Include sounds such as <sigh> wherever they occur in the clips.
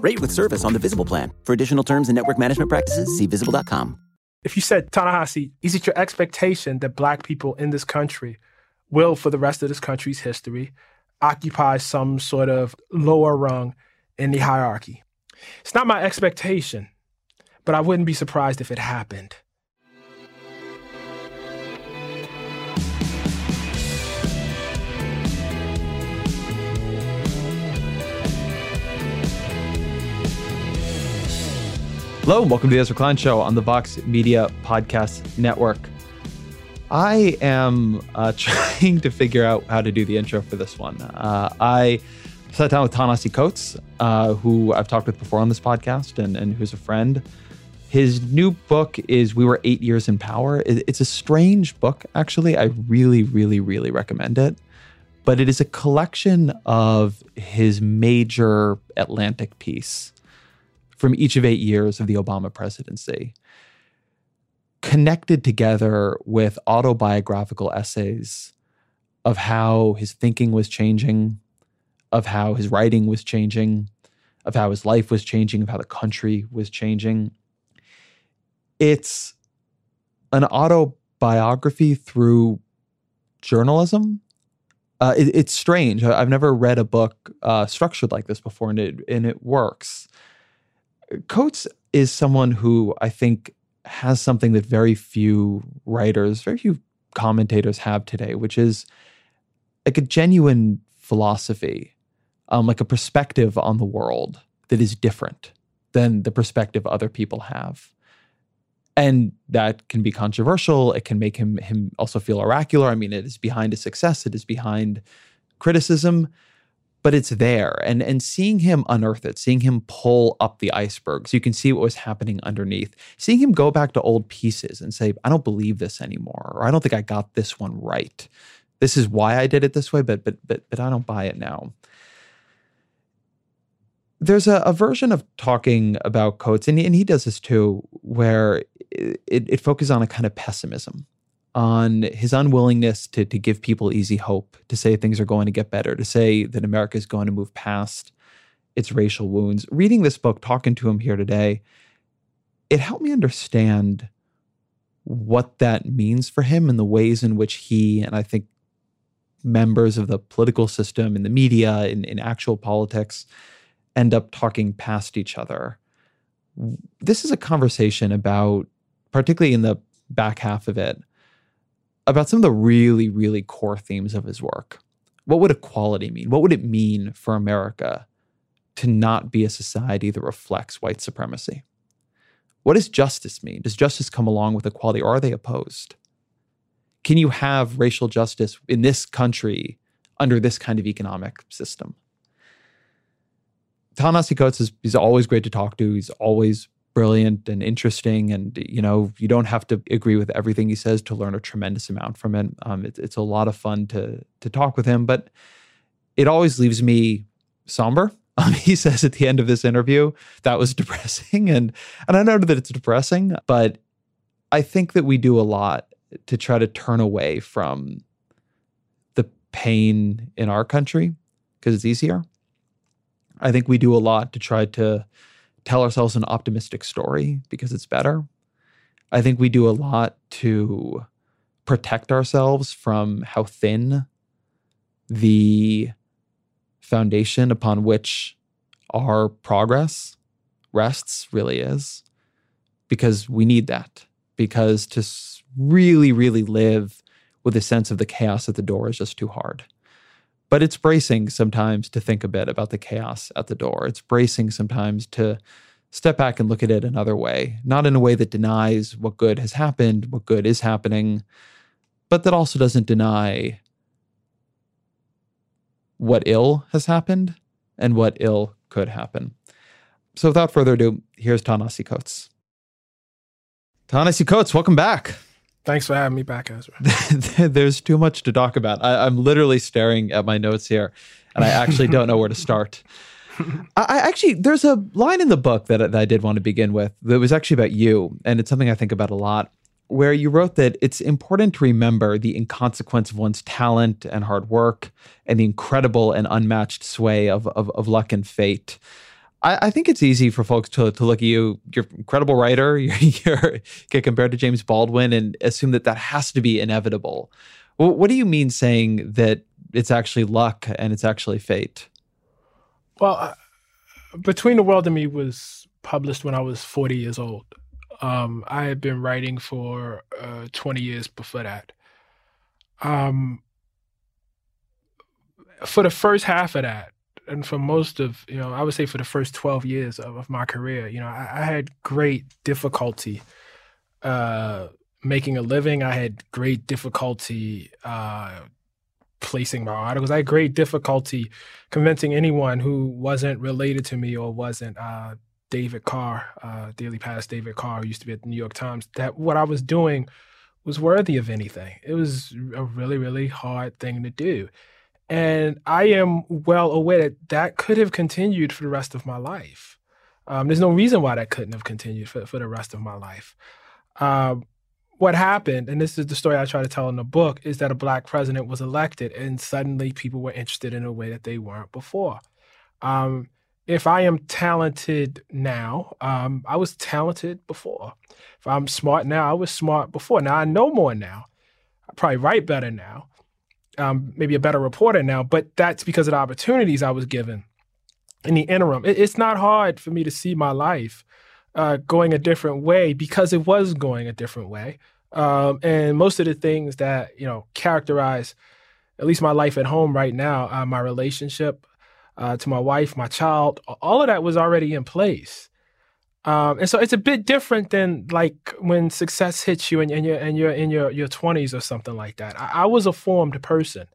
Rate with service on the Visible plan. For additional terms and network management practices, see visible.com. If you said, Ta-Nehisi, is it your expectation that black people in this country will, for the rest of this country's history, occupy some sort of lower rung in the hierarchy? It's not my expectation, but I wouldn't be surprised if it happened. Hello, and welcome to the Ezra Klein Show on the Vox Media Podcast Network. I am uh, <laughs> trying to figure out how to do the intro for this one. Uh, I sat down with Ta-Nehisi Coates, uh, who I've talked with before on this podcast and, and who's a friend. His new book is We Were Eight Years in Power. It's a strange book, actually. I really, really, really recommend it. But it is a collection of his major Atlantic piece from each of eight years of the Obama presidency, connected together with autobiographical essays of how his thinking was changing, of how his writing was changing, of how his life was changing, of how the country was changing. It's an autobiography through journalism. Uh, it, it's strange. I've never read a book uh, structured like this before, and it and it works. Coates is someone who I think has something that very few writers, very few commentators have today, which is like a genuine philosophy, um, like a perspective on the world that is different than the perspective other people have. And that can be controversial. It can make him him also feel oracular. I mean, it is behind his success. It is behind criticism but it's there. And and seeing him unearth it seeing him pull up the iceberg so you can see what was happening underneath seeing him go back to old pieces and say i don't believe this anymore or i don't think i got this one right. This is why i did it this way but but but but i don't buy it now. There's a, a version of talking about Coates and and he does this too where it, it focuses on a kind of pessimism on his unwillingness to, to give people easy hope, to say things are going to get better, to say that America is going to move past its racial wounds. Reading this book, talking to him here today, it helped me understand what that means for him and the ways in which he and I think members of the political system in the media in, in actual politics end up talking past each other. This is a conversation about, particularly in the back half of it, about some of the really, really core themes of his work. What would equality mean? What would it mean for America to not be a society that reflects white supremacy? What does justice mean? Does justice come along with equality or are they opposed? Can you have racial justice in this country under this kind of economic system? Ta-Nehisi Coates is he's always great to talk to. He's always brilliant and interesting and you know you don't have to agree with everything he says to learn a tremendous amount from it um, it, it's a lot of fun to to talk with him but it always leaves me somber. <laughs> Um, he says at the end of this interview that was <laughs> depressing and and i know that it's depressing but i think that we do a lot to try to turn away from the pain in our country because it's easier. I think we do a lot to try to tell ourselves an optimistic story because it's better. I think we do a lot to protect ourselves from how thin the foundation upon which our progress rests really is, because we need that. Because to really, really live with a sense of the chaos at the door is just too hard. But it's bracing sometimes to think a bit about the chaos at the door. It's bracing sometimes to step back and look at it another way, not in a way that denies what good has happened, what good is happening, but that also doesn't deny what ill has happened and what ill could happen. So without further ado, here's Ta-Nehisi Coates. Ta-Nehisi Coates, welcome back. Thanks for having me back, Ezra. <laughs> There's too much to talk about. I, am literally staring at my notes here, and I actually don't know where to start. <laughs> I, I, actually, there's a line in the book that, that I did want to begin with that was actually about you, and it's something I think about a lot. Where you wrote that it's important to remember the inconsequence of one's talent and hard work, and the incredible and unmatched sway of, of, of luck and fate. I, I, think it's easy for folks to, to look at you. You're an incredible writer. <laughs> You're, you're get compared to James Baldwin and assume that that has to be inevitable. Well, what do you mean saying that it's actually luck and it's actually fate? Well, uh, Between the World and Me was published when I was 40 years old. Um, I had been writing for uh, 20 years before that. Um, for the first half of that, and for most of you know i would say for the first 12 years of, of my career you know I, I, had great difficulty uh, making a living. I had great difficulty uh, placing my articles. I had great difficulty convincing anyone who wasn't related to me or wasn't uh, david carr uh, daily pass david carr who used to be at the new york times that what i was doing was worthy of anything. It was a really really hard thing to do and I am well aware that that could have continued for the rest of my life. Um, there's no reason why that couldn't have continued for, for the rest of my life. Um, what happened, and this is the story I try to tell in the book, is that a black president was elected, and suddenly people were interested in a way that they weren't before. Um, if I am talented now, um, I was talented before. If I'm smart now, I was smart before. Now I know more now. I probably write better now um, maybe a better reporter now, but that's because of the opportunities I was given in the interim. It, it's not hard for me to see my life uh, going a different way because it was going a different way. Um, and most of the things that you know characterize at least my life at home right now, uh, my relationship uh, to my wife, my child, all of that was already in place. Um, and so it's a bit different than like when success hits you and, and you're and you're in your your twenties or something like that. I, I was a formed person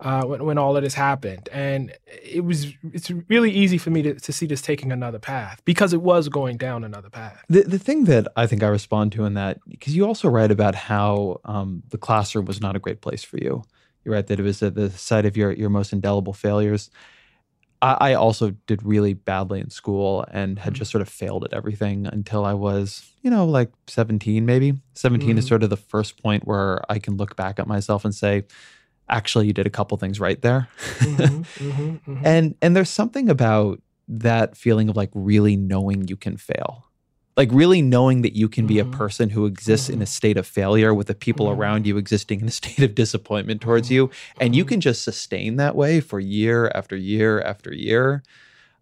uh, when when all of this happened, and it was it's really easy for me to, to see this taking another path because it was going down another path. The the thing that I think I respond to in that because you also write about how um, the classroom was not a great place for you. You write that it was at the site of your your most indelible failures. I, also did really badly in school and had mm-hmm. just sort of failed at everything until I was, you know, like 17 maybe. 17 mm-hmm. is sort of the first point where I can look back at myself and say, actually you did a couple things right there. Mm-hmm, <laughs> mm-hmm, mm-hmm. and and there's something about that feeling of like really knowing you can fail like really knowing that you can be a mm-hmm. person who exists in a state of failure with the people around you existing in a <laughs> state of disappointment towards you and you can just sustain that way for year after year after year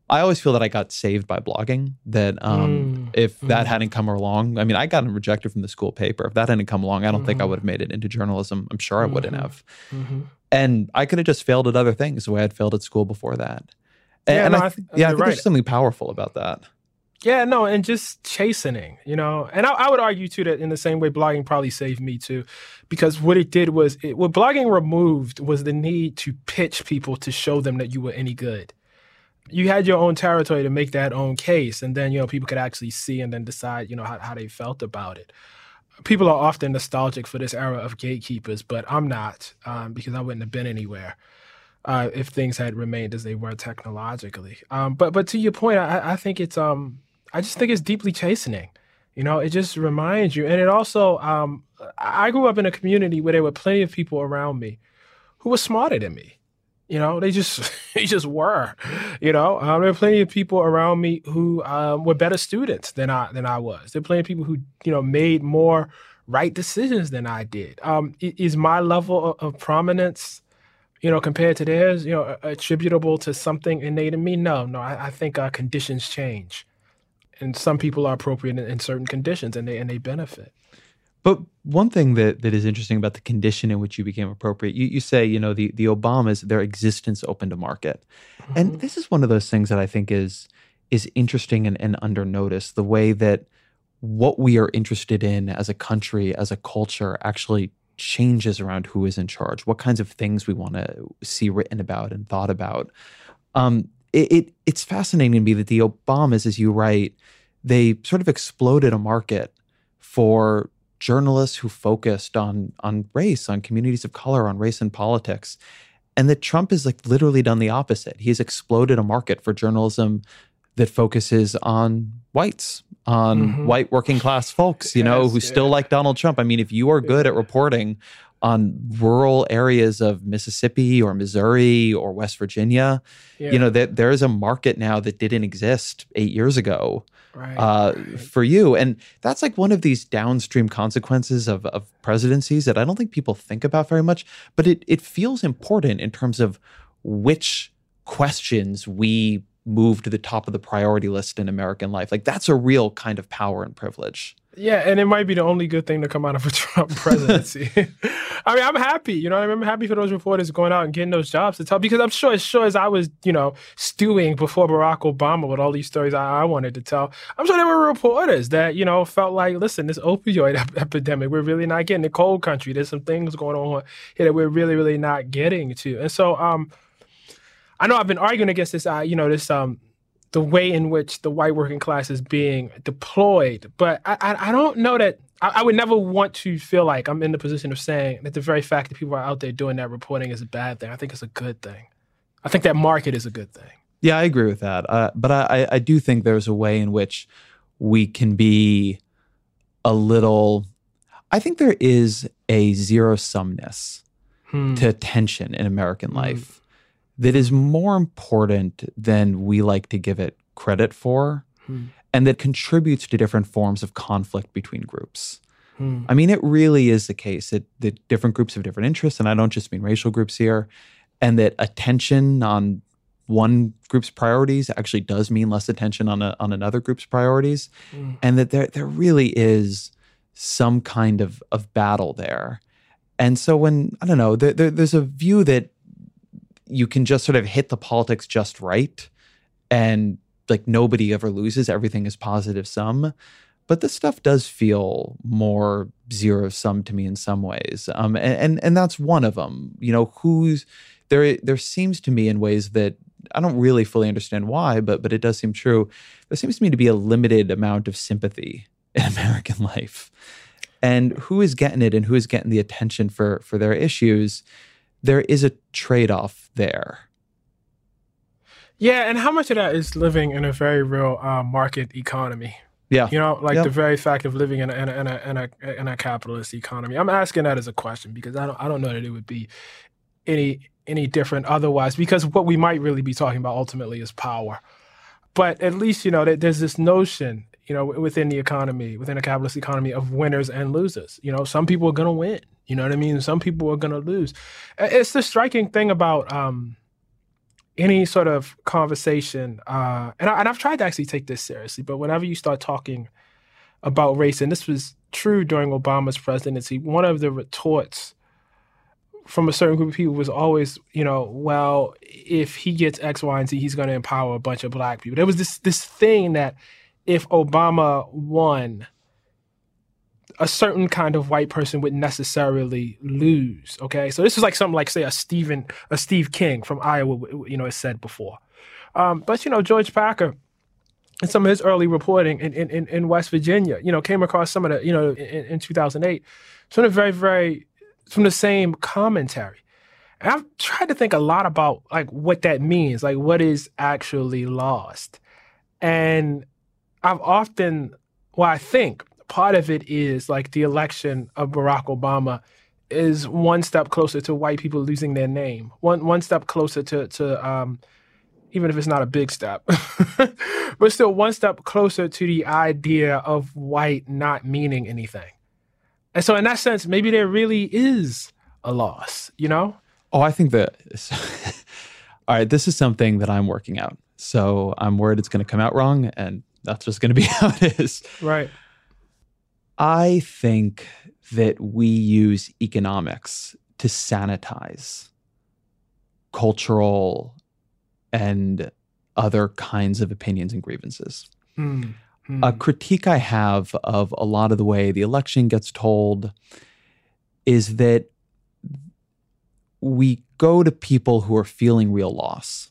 i always feel that i got saved by blogging that um, mm. if that mm. hadn't come along i mean i got rejected from the school paper if that hadn't come along i don't think i would have made it into journalism i'm sure i wouldn't mm-hmm. have mm-hmm. and i could have just failed at other things the way i'd failed at school before that and, yeah, no, I, th- yeah, I think right. there's something powerful about that yeah, no, and just chastening, you know. And I, I, would argue too that in the same way, blogging probably saved me too, because what it did was it, what blogging removed was the need to pitch people to show them that you were any good. You had your own territory to make that own case, and then you know people could actually see and then decide, you know, how, how they felt about it. People are often nostalgic for this era of gatekeepers, but I'm not um, because I wouldn't have been anywhere. Uh, if things had remained as they were technologically. Um, but but to your point, I, I think it's um, I just think it's deeply chastening. You know, it just reminds you. And it also, um, I grew up in a community where there were plenty of people around me who were smarter than me. You know, they just <laughs> they just were. You know, um, there were plenty of people around me who um, were better students than I than I was. There were plenty of people who you know made more right decisions than I did. Um, is my level of, of, prominence, you know, compared to theirs, you know, attributable to something innate in me? No, no. I, I think uh, conditions change and some people are appropriate in, in certain conditions, and they and they benefit. But one thing that, that is interesting about the condition in which you became appropriate, you, you say, you know, the, the Obamas, their existence opened a market. Mm-hmm. And this is one of those things that I think is is interesting and, and under notice, the way that what we are interested in as a country, as a culture, actually changes around who is in charge, what kinds of things we want to see written about and thought about. Um, it, it, it's fascinating to me that the Obamas, as you write, they sort of exploded a market for journalists who focused on on race, on communities of color, on race and politics. And that Trump has like literally done the opposite. He's exploded a market for journalism that focuses on whites, on mm-hmm. white working class folks, you yes, know, who yeah. still like Donald Trump. I mean, if you are good at reporting on rural areas of Mississippi or Missouri or West Virginia, yeah. you know, that there is a market now that didn't exist eight years ago right, uh, right. for you. And that's like one of these downstream consequences of, of presidencies that I don't think people think about very much, but it, it feels important in terms of which questions we move to the top of the priority list in American life. Like that's a real kind of power and privilege. Yeah, and it might be the only good thing to come out of a <laughs> Trump presidency. I mean, I'm happy, you know, I'm happy for those reporters going out and getting those jobs to tell because I'm sure as sure as I was, you know, stewing before Barack Obama with all these stories I, I wanted to tell, I'm sure there were reporters that, you know, felt like, listen, this opioid ep- epidemic, we're really not getting the cold country. There's some things going on here that we're really, really not getting to. And so um I know I've been arguing against this, uh, you know, this um, the way in which the white working class is being deployed, but I, I, I don't know that I, I, would never want to feel like I'm in the position of saying that the very fact that people are out there doing that reporting is a bad thing. I think it's a good thing. I think that market is a good thing. Yeah, I agree with that. Uh, but I, I do think there's a way in which we can be a little. I think there is a zero sumness hmm. to tension in American hmm. That is more important than we like to give it credit for hmm. and that contributes to different forms of conflict between groups. Hmm. I mean, it really is the case that, that different groups have different interests, and I don't just mean racial groups here, and that attention on one group's priorities actually does mean less attention on a, on another group's priorities, hmm. and that there there really is some kind of of battle there. And so when I don't know, there, there, there's a view that you can just sort of hit the politics just right and like nobody ever loses. Everything is positive sum. But this stuff does feel more zero sum to me in some ways. Um, and, and and that's one of them you know who's there there seems to me in ways that I don't really fully understand why but but it does seem true. There seems to me to be a limited amount of sympathy in <laughs> American life. And who is getting it and who is getting the attention for for their issues there is a trade off there. Yeah, and how much of that is living in a very real uh, market economy? Yeah, you know, like yep. the very fact of living in a, in a, in a in a in a capitalist economy. I'm asking that as a question because I don't I don't know that it would be any any different otherwise. Because what we might really be talking about ultimately is power. But at least you know that there's this notion you know, within the economy, within a capitalist economy of winners and losers. You know, some people are going to win. You know what I mean? Some people are going to lose. It's the striking thing about um, any sort of conversation, uh, and, I, and I've tried to actually take this seriously, but whenever you start talking about race, and this was true during Obama's presidency, one of the retorts from a certain group of people was always, you know, well, if he gets X, Y, and Z, he's going to empower a bunch of black people. There was this this thing that if Obama won, a certain kind of white person would necessarily lose. Okay, so this is like something like say a Stephen, a Steve King from Iowa, you know, has said before. Um, but you know, George Packer, in some of his early reporting in, in, in West Virginia, you know, came across some of the, you know, in, in 2008, some of the very, very, from the same commentary. And I've tried to think a lot about like what that means, like what is actually lost. And I've often, well, I think part of it is like the election of Barack Obama is one step closer to white people losing their name. One one step closer to to um, even if it's not a big step, <laughs> but still one step closer to the idea of white not meaning anything. And so, in that sense, maybe there really is a loss. You know? Oh, I think that. <laughs> all right, this is something that I'm working out. So I'm worried it's going to come out wrong, and That's just going to be <laughs> how it is. Right. I think that we use economics to sanitize cultural and other kinds of opinions and grievances. Mm. A critique I have of a lot of the way the election gets told is that we go to people who are feeling real loss.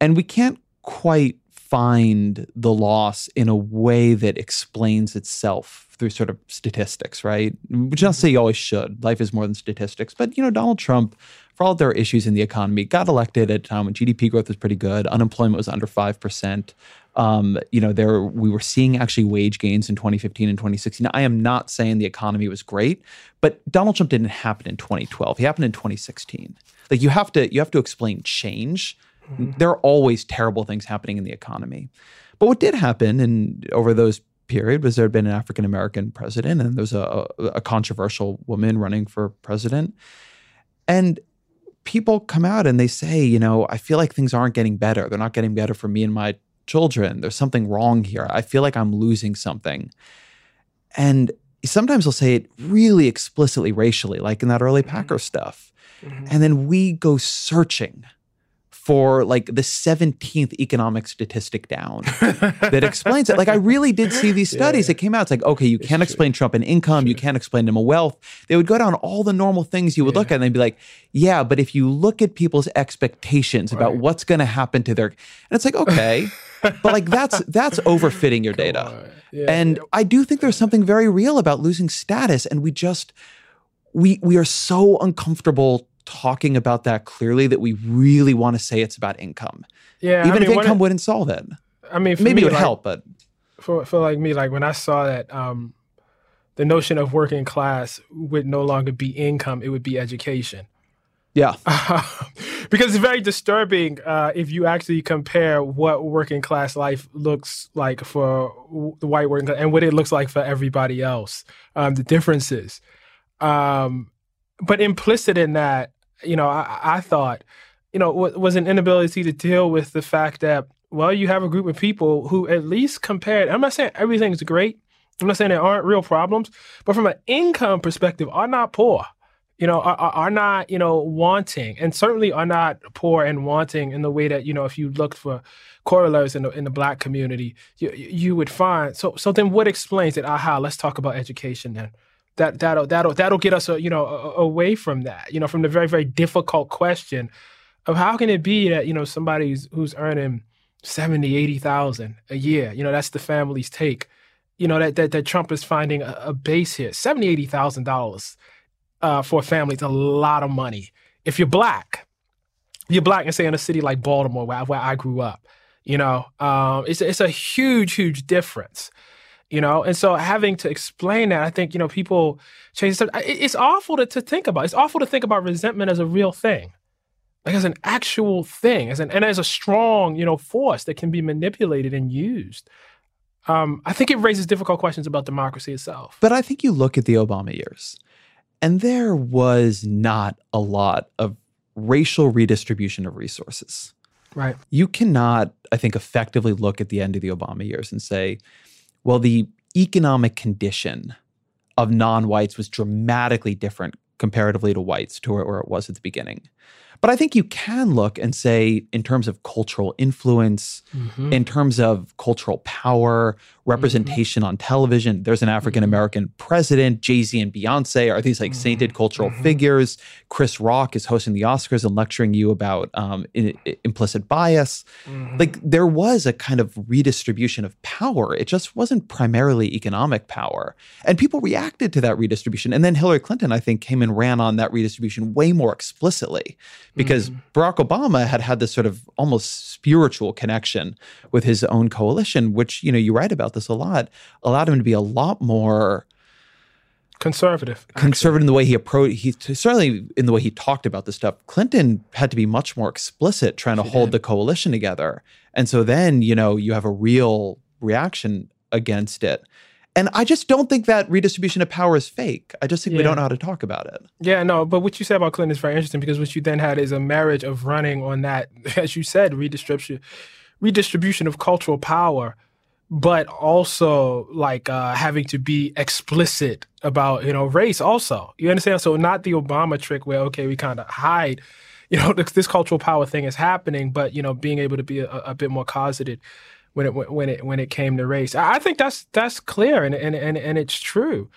And we can't quite find the loss in a way that explains itself through sort of statistics, right? Which not say you always should. Life is more than statistics. But, you know, Donald Trump, for all their issues in the economy, got elected at a time when GDP growth was pretty good. Unemployment was under 5%. Um, you know, there we were seeing actually wage gains in 2015 and 2016. I am not saying the economy was great, but Donald Trump didn't happen in 2012. He happened in 2016. Like you have to you have to explain change. Mm-hmm. There are always terrible things happening in the economy. But what did happen and over those period was there had been an African American president and there was a, a controversial woman running for president. And people come out and they say, you know, I feel like things aren't getting better. They're not getting better for me and my children. There's something wrong here. I feel like I'm losing something. And sometimes they'll say it really explicitly racially, like in that early mm-hmm. Packer stuff. Mm-hmm. And then we go searching for like the 17th economic statistic down that explains it. Like I really did see these <laughs> studies yeah. that came out. It's like, okay, you can't explain Trump in income, you can't explain him a wealth. They would go down all the normal things you would yeah. look at and they'd be like, yeah, but if you look at people's expectations right. about what's going to happen to their and it's like, okay. but like that's <laughs> that's overfitting your data. Yeah. And I do think there's something very real about losing status and we just we we are so uncomfortable talking about that clearly that we really want to say it's about income. Yeah, even I mean, if income it, wouldn't solve it. I mean, maybe me, it would like, help, but for for like me, like when I saw that, um, the notion of working class would no longer be income; it would be education. Yeah, <laughs> because it's very disturbing uh, if you actually compare what working class life looks like for the white working class and what it looks like for everybody else. Um, the differences. Um, but implicit in that you know, I, I thought, you know, was an inability to deal with the fact that, well, you have a group of people who at least compared, I'm not saying everything's great. I'm not saying there aren't real problems, but from an income perspective, are not poor. You know, are, are not, you know, wanting and certainly are not poor and wanting in the way that, you know, if you looked for corollaries in the, in the black community, you, you would find. So, so then what explains it? Aha, let's talk about education then that that'll that'll that'll get us uh, you know away from that you know from the very very difficult question of how can it be that you know somebody who's, earning 70 80,000 a year you know that's the family's take you know that that, that Trump is finding a, a base here. 70 80,000 dollars uh, for a family it's a lot of money. If you're black you're black and say in a city like Baltimore where, where I grew up you know um, it's it's a huge huge difference you know? And so having to explain that i think you know people change it's awful to, to think about it's awful to think about resentment as a real thing. Like as an actual thing as an and as a strong you know force that can be manipulated and used. Um, i think it raises difficult questions about democracy itself. But i think you look at the obama years and there was not a lot of racial redistribution of resources. Right. You cannot i think effectively look at the end of the obama years and say well, the economic condition of non whites was dramatically different comparatively to whites to where it was at the beginning. But I think you can look and say, in terms of cultural influence, mm-hmm. in terms of cultural power, representation mm-hmm. on television, there's an African American mm-hmm. president. Jay Z and Beyonce are these like mm-hmm. sainted cultural mm-hmm. figures. Chris Rock is hosting the Oscars and lecturing you about um, in, in, implicit bias. Mm-hmm. Like there was a kind of redistribution of power. It just wasn't primarily economic power. And people reacted to that redistribution. And then Hillary Clinton, I think, came and ran on that redistribution way more explicitly because mm-hmm. Barack Obama had had this sort of almost spiritual connection with his own coalition, which, you know, you write about this a lot, allowed him to be a lot more conservative. Conservative in the way he approached, he certainly in the way he talked about this stuff. Clinton had to be much more explicit trying to she hold did. the coalition together. And so then, you know, you have a real reaction against it. And I just don't think that redistribution of power is fake. I just think yeah. we don't know how to talk about it. Yeah, no, but what you said about Clinton is very interesting because what you then had is a marriage of running on that, <laughs> as you said, redistribution, redistribution of cultural power but also like uh, having to be explicit about you know race. Also, you understand? So not the Obama trick where okay, we kind of hide. You know, <laughs> this, this, cultural power thing is happening, but you know, being able to be a, a bit more closeted when it when it when it came to race. I think that's that's clear and and and, and it's true.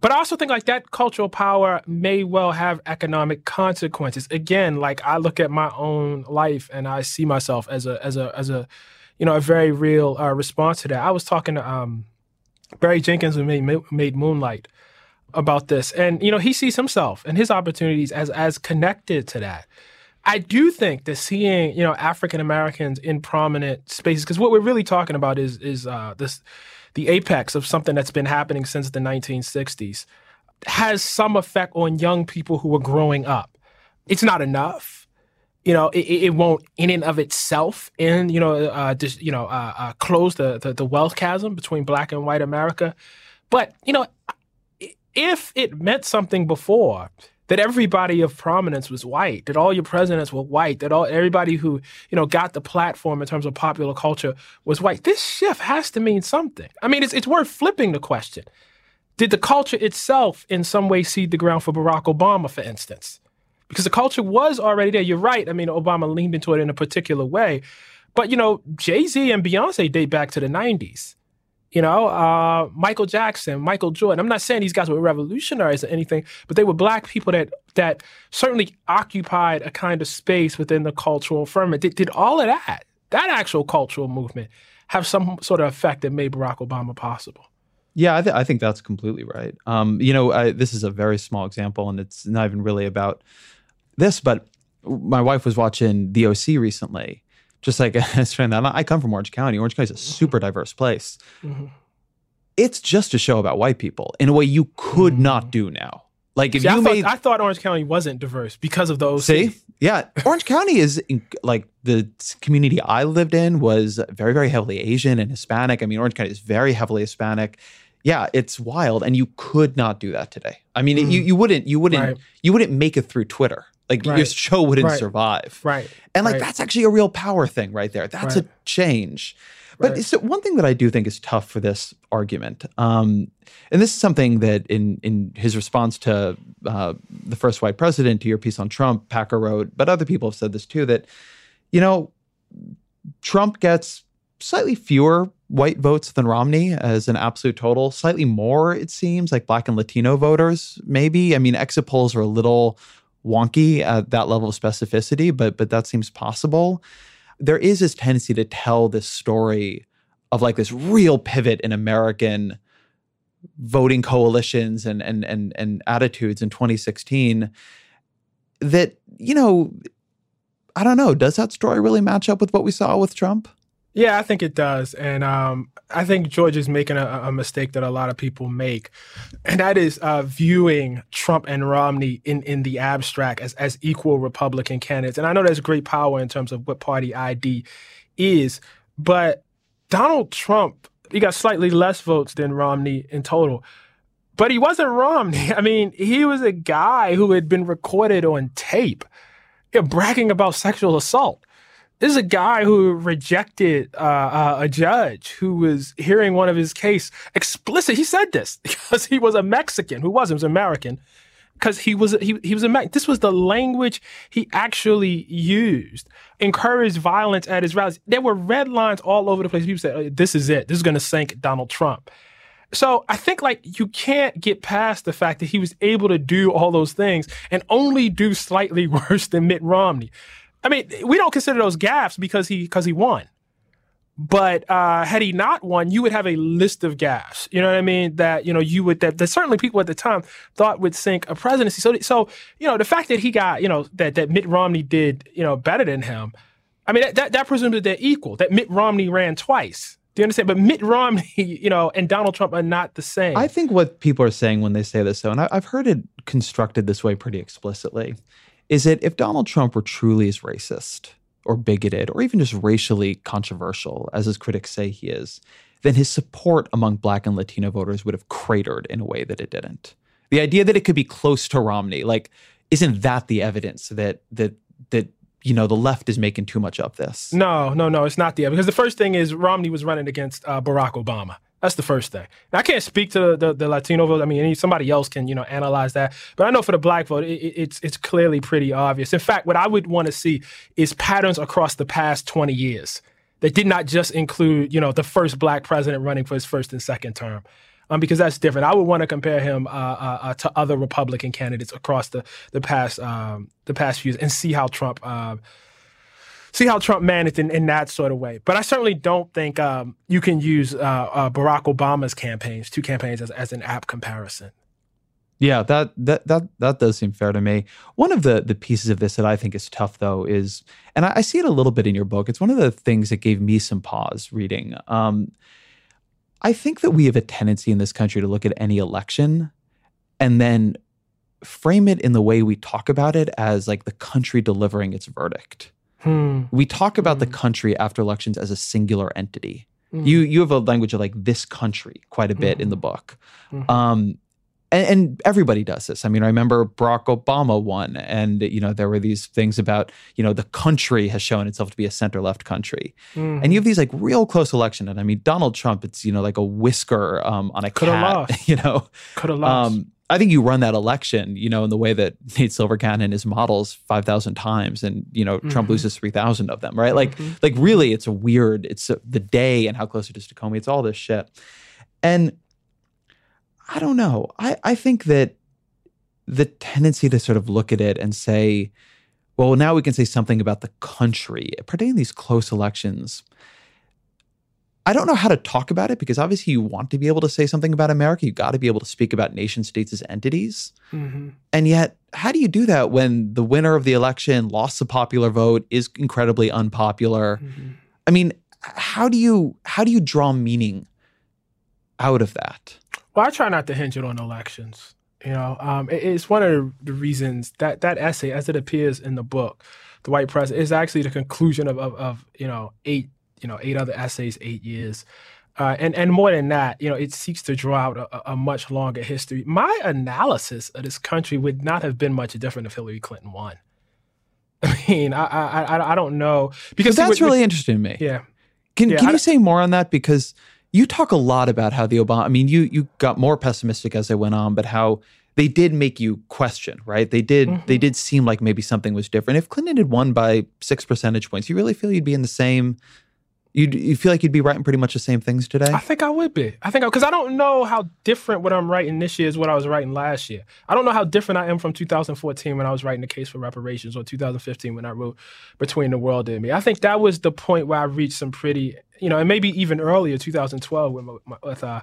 But I also think like that cultural power may well have economic consequences. Again, like I look at my own life and I see myself as a as a as a you know a very real uh, response to that. I was talking to um, Barry Jenkins who made made Moonlight about this, and you know he sees himself and his opportunities as as connected to that. I do think that seeing you know African Americans in prominent spaces, because what we're really talking about is is uh, this the apex of something that's been happening since the 1960s, has some effect on young people who are growing up. It's not enough. You know, it, it won't in and of itself, and you know, uh, just you know, uh, uh, close the, the the wealth chasm between Black and White America. But you know, if it meant something before, that everybody of prominence was white, that all your presidents were white, that all everybody who you know got the platform in terms of popular culture was white. This shift has to mean something. I mean, it's it's worth flipping the question. Did the culture itself in some way seed the ground for Barack Obama, for instance? Because the culture was already there. You're right. I mean, Obama leaned into it in a particular way. But, you know, Jay Z and Beyonce date back to the 90s. You know, uh, Michael Jackson, Michael Jordan. I'm not saying these guys were revolutionaries or anything, but they were black people that that certainly occupied a kind of space within the cultural firmament. Did, did all of that, that actual cultural movement, have some sort of effect that made Barack Obama possible? Yeah, I, th- I think that's completely right. Um, you know, I, this is a very small example, and it's not even really about this, but my wife was watching The OC recently, just like <laughs> I come from Orange County. Orange County is a super diverse place. Mm-hmm. It's just a show about white people in a way you could mm-hmm. not do now. Like if see, you I made, thought, I thought Orange County wasn't diverse because of those. See, yeah, Orange County is like the community I lived in was very, very heavily Asian and Hispanic. I mean, Orange County is very heavily Hispanic. Yeah, it's wild, and you could not do that today. I mean, mm. you you wouldn't you wouldn't right. you wouldn't make it through Twitter. Like right. your show wouldn't right. survive. Right. And like right. that's actually a real power thing right there. That's a change. But so one thing that I do think is tough for this argument, um, and this is something that in in his response to uh, the first white president, to your piece on Trump, Packer wrote, but other people have said this too, that you know Trump gets slightly fewer white votes than Romney as an absolute total, slightly more it seems like Black and Latino voters. Maybe I mean exit polls are a little wonky at that level of specificity, but but that seems possible. There is this tendency to tell this story of like this real pivot in American voting coalitions and and and and attitudes in 2016 that you know I don't know does that story really match up with what we saw with Trump? Yeah, I think it does. And um, I think George is making a, a, mistake that a lot of people make. And that is uh, viewing Trump and Romney in, in the abstract as, as equal Republican candidates. And I know there's great power in terms of what party ID is, but Donald Trump, he got slightly less votes than Romney in total. But he wasn't Romney. <laughs> I mean, he was a guy who had been recorded on tape you know, bragging about sexual assault. This is a guy who rejected uh, uh, a judge who was hearing one of his case explicit. He said this <laughs> because he was a Mexican who was, he was American because he was he, he was a Mexican. this was the language he actually used. Encouraged violence at his rallies. There were red lines all over the place. People said this is it. This is going to sink donald trump. So i think like you can't get past the fact that he was able to do all those things and only do slightly <laughs> worse than mitt romney I mean, we don't consider those gaffes because he because he won. But uh, had he not won, you would have a list of gaffes. You know what I mean? That you know you would that, that certainly people at the time thought would sink a presidency. So so you know the fact that he got you know that that Mitt Romney did you know better than him. I mean that that, that presumes that they're equal. That Mitt Romney ran twice. Do you understand? But Mitt Romney, <laughs> you know, and Donald Trump are not the same. I think what people are saying when they say this, though, and I, I've heard it constructed this way pretty explicitly, is that if Donald Trump were truly as racist or bigoted or even just racially controversial as his critics say he is, then his support among black and Latino voters would have cratered in a way that it didn't. The idea that it could be close to Romney, like, isn't that the evidence that that that you know, the left is making too much of this. No, no, no, it's not there. Because the first thing is Romney was running against uh, Barack Obama. That's the first thing. Now, I can't speak to the, the, the, Latino vote. I mean, any, somebody else can, you know, analyze that. But I know for the black vote, it, it's it's clearly pretty obvious. In fact, what I would want to see is patterns across the past 20 years that did not just include, you know, the first black president running for his first and second term. Um, because that's different. I would want to compare him uh, uh, uh, to other Republican candidates across the the past um, the past few years and see how Trump uh, see how Trump managed in, in that sort of way. But I certainly don't think um, you can use uh, uh, Barack Obama's campaigns, two campaigns, as, as an app comparison. Yeah, that that that that does seem fair to me. One of the the pieces of this that I think is tough, though, is, and I, I see it a little bit in your book. It's one of the things that gave me some pause reading. Um, I think that we have a tendency in this country to look at any election and then frame it in the way we talk about it as like the country delivering its verdict. Hmm. We talk about hmm. the country after elections as a singular entity. Hmm. You you have a language of like this country quite a bit in the hmm. book. Hmm. Um, and, and, everybody does this. I mean, I remember Barack Obama won, and you know there were these things about you know the country has shown itself to be a center left country, mm-hmm. and you have these like real close election. And I mean, Donald Trump, it's you know like a whisker um, on a Could cat. Have <laughs> lost. You know, could have lost. Um, I think you run that election, you know, in the way that <laughs> Nate Silvercat and his models five thousand times, and you know mm-hmm. Trump loses three thousand of them, right? Like, mm-hmm. like really, it's a weird. It's a, the day and how close it is to Comey. It's all this shit, and I don't know. I I think that the tendency to sort of look at it and say, well, now we can say something about the country, particularly in these close elections. I don't know how to talk about it because obviously you want to be able to say something about America. You got to be able to speak about nation states as entities. Mm-hmm. And yet, how do you do that when the winner of the election lost the popular vote, is incredibly unpopular? Mm-hmm. I mean, how do you how do you draw meaning out of that? Well, I try not to hinge it on elections. You know, um, it, it's one of the reasons that that essay, as it appears in the book, the White press, is actually the conclusion of, of, of you know eight you know, eight other essays, eight years. Uh, and and more than that, you know, it seeks to draw out a, a, much longer history. My analysis of this country would not have been much different if Hillary Clinton won. <laughs> I mean, I I I don't know because that's really interesting to me. Yeah. Can yeah, can you say more on that because you talk a lot about how the Obama. I mean, you you got more pessimistic as they went on, but how they did make you question, right? They did mm-hmm. they did seem like maybe something was different. If Clinton had won by six percentage points, you really feel you'd be in the same you you feel like you'd be writing pretty much the same things today? I think I would be. I think because I, I, don't know how different what I'm writing this year is what I was writing last year. I don't know how different I am from 2014 when I was writing the case for reparations or 2015 when I wrote Between the World and Me. I think that was the point where I reached some pretty, you know, and maybe even earlier, 2012 with, with uh,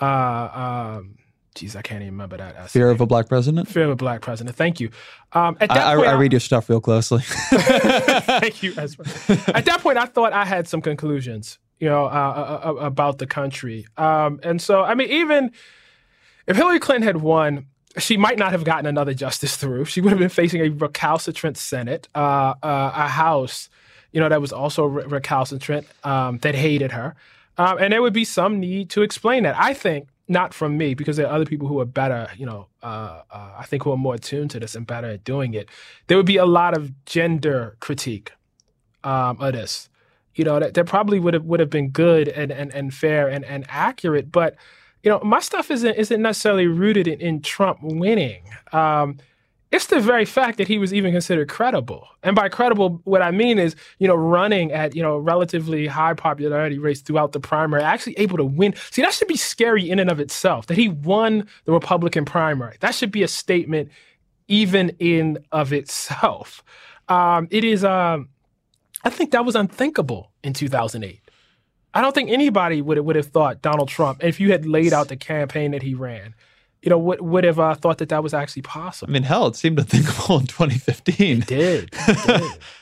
uh, um, Geez, I can't even remember that. Essay. Fear of a black president. Fear of a black president. Thank you. Um, at that I, point, I, I read your stuff real closely. <laughs> Thank you. <laughs> At that point, I thought I had some conclusions, you know, uh, uh, uh, about the country. Um, and so, I mean, even if Hillary Clinton had won, she might not have gotten another justice through. She would have been facing a recalcitrant Senate, uh, uh, a House, you know, that was also re- recalcitrant, um, that hated her. Um, and there would be some need to explain that. I think not from me because there are other people who are better you know uh, uh, i think who are more attuned to this and better at doing it. There would be a lot of gender critique um, of this. You know that, that probably would have would have been good and, and, and fair and, and accurate but you know my stuff isn't isn't necessarily rooted in, in trump winning. Um, it's the very fact that he was even considered credible. And by credible, what I mean is, you know, running at, you know, relatively high popularity rates throughout the primary, actually able to win. See, that should be scary in and of itself, that he won the Republican primary. That should be a statement even in of itself. Um, it is, um, I think that was unthinkable in 2008. I don't think anybody would, would have thought Donald Trump, if you had laid out the campaign that he ran, you know, would, would have uh, thought that that was actually possible. I mean, hell, it seemed unthinkable in 2015. It did. It did. <laughs>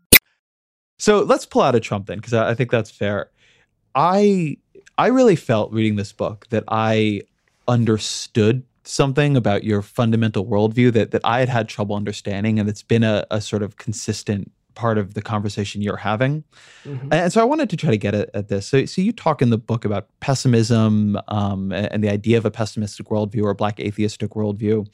So let's pull out a Trump then, because I, I think that's fair. I I really felt reading this book that I understood something about your fundamental worldview that that I had had trouble understanding, and it's been a, a sort of consistent part of the conversation you're having. Mm-hmm. And so I wanted to try to get at, at, this. So, so you talk in the book about pessimism um, and, and the idea of a pessimistic worldview or a black atheistic worldview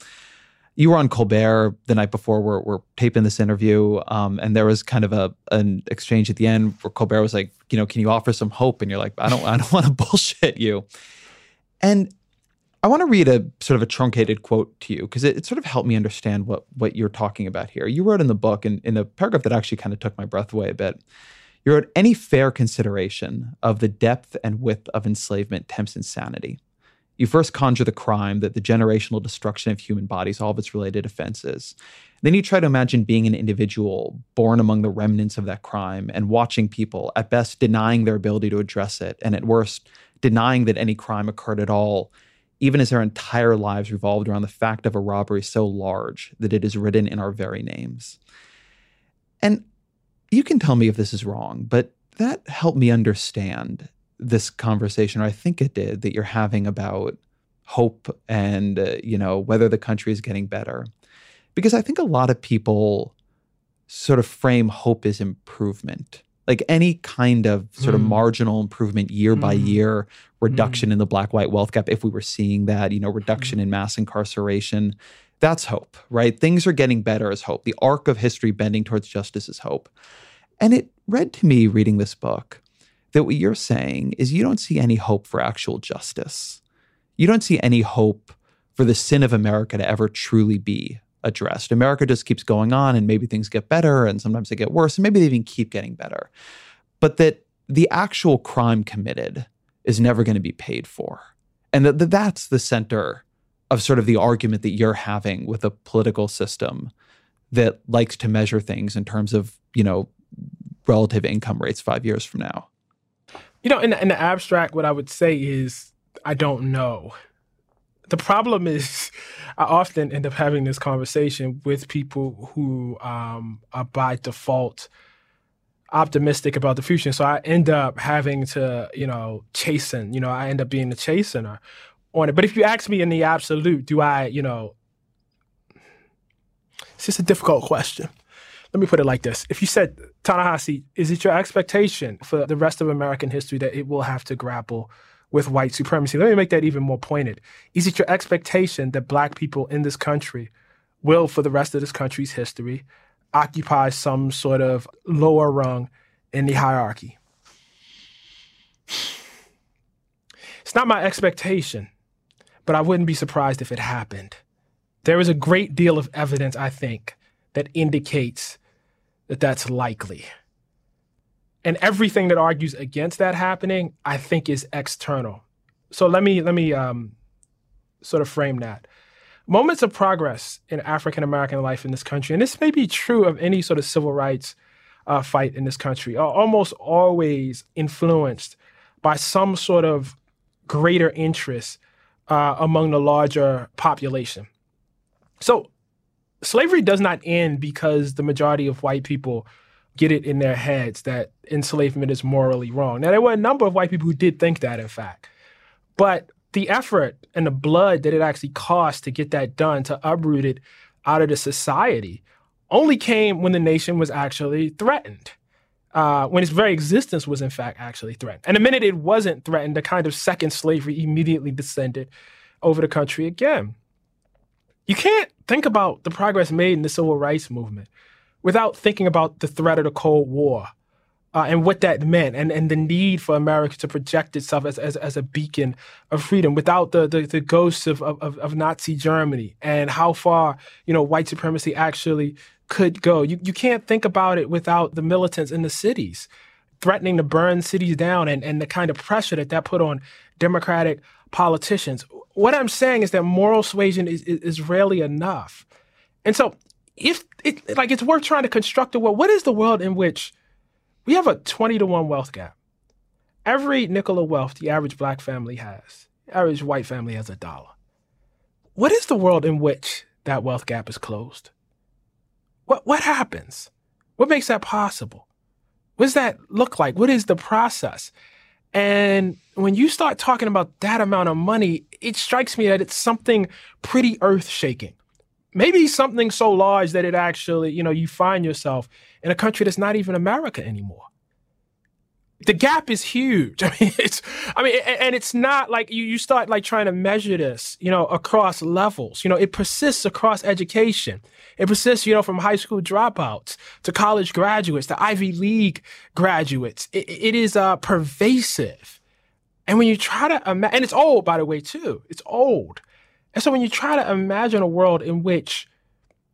you were on Colbert the night before. We're, we're taping this interview, um, and there was kind of a an exchange at the end where Colbert was like, you know, can you offer some hope? And you're like, I don't, I don't <laughs> want to bullshit you. And I want to read a sort of a truncated quote to you because it, it, sort of helped me understand what what you're talking about here. You wrote in the book, in, in a paragraph that actually kind of took my breath away a bit. You wrote, any fair consideration of the depth and width of enslavement tempts insanity. You first conjure the crime, that the generational destruction of human bodies, all of its related offenses. Then you try to imagine being an individual born among the remnants of that crime and watching people, at best, denying their ability to address it, and at worst, denying that any crime occurred at all, even as their entire lives revolved around the fact of a robbery so large that it is written in our very names. And you can tell me if this is wrong, but that helped me understand this conversation, or I think it did, that you're having about hope and uh, you know whether the country is getting better, because I think a lot of people sort of frame hope as improvement, like any kind of sort mm. of marginal improvement year mm. by year, reduction mm. in the black-white wealth gap, if we were seeing that, you know, reduction hmm. in mass incarceration. That's hope, right? Things are getting better as hope. The arc of history bending towards justice is hope. And it read to me reading this book that what you're saying is you don't see any hope for actual justice. You don't see any hope for the sin of America to ever truly be addressed. America just keeps going on and maybe things get better and sometimes they get worse and maybe they even keep getting better. But that the actual crime committed is never going to be paid for. And that, that that's the center of sort of the argument that you're having with a political system that likes to measure things in terms of, you know, relative income rates 5 years from now. You know, in the, in the abstract, what I would say is I don't know. The problem is, <laughs> I often end up having this conversation with people who um, are by default optimistic about the future. So I end up having to, you know, chasten. You know, I end up being the chastener on it. But if you ask me in the absolute, do I, you know, it's just a difficult question let me put it like this. If you said, Ta-Nehisi, is it your expectation for the rest of American history that it will have to grapple with white supremacy? Let me make that even more pointed. Is it your expectation that black people in this country will, for the rest of this country's history, occupy some sort of lower rung in the hierarchy? It's not my expectation, but I wouldn't be surprised if it happened. There is a great deal of evidence, I think, that indicates that that's likely. And everything that argues against that happening, I think, is external. So let me let me um, sort of frame that. Moments of progress in African American life in this country, and this may be true of any sort of civil rights uh, fight in this country, are almost always influenced by some sort of greater interest uh, among the larger population. So slavery does not end because the majority of white people get it in their heads that enslavement is morally wrong. Now, there were a number of white people who did think that, in fact. But the effort and the blood that it actually cost to get that done, to uproot it out of the society, only came when the nation was actually threatened. Uh, when its very existence was, in fact, actually threatened. And the minute it wasn't threatened, the kind of second slavery immediately descended over the country again. You can't think about the progress made in the civil rights movement without thinking about the threat of the Cold War uh, and what that meant and, and the need for America to project itself as, as, as a beacon of freedom without the, the, the ghosts of, of, of Nazi Germany and how far, you know, white supremacy actually could go. You, you can't think about it without the militants in the cities threatening to burn cities down and, and the kind of pressure that that put on Democratic politicians what I'm saying is that moral suasion is, is, is rarely enough. And so if it like it's worth trying to construct a world, what is the world in which we have a 20 to 1 wealth gap? Every nickel of wealth the average black family has, average white family has a dollar. What is the world in which that wealth gap is closed? What what happens? What makes that possible? What does that look like? What is the process? And when you start talking about that amount of money, it strikes me that it's something pretty earth shaking. Maybe something so large that it actually, you know, you find yourself in a country that's not even America anymore the gap is huge. <laughs> I mean, it's, I mean, and it's not like you, you start like trying to measure this, you know, across levels. You know, it persists across education. It persists, you know, from high school dropouts to college graduates to Ivy League graduates. it, it is uh, pervasive. And when you try to imagine, and it's old, by the way, too. It's old. And so when you try to imagine a world in which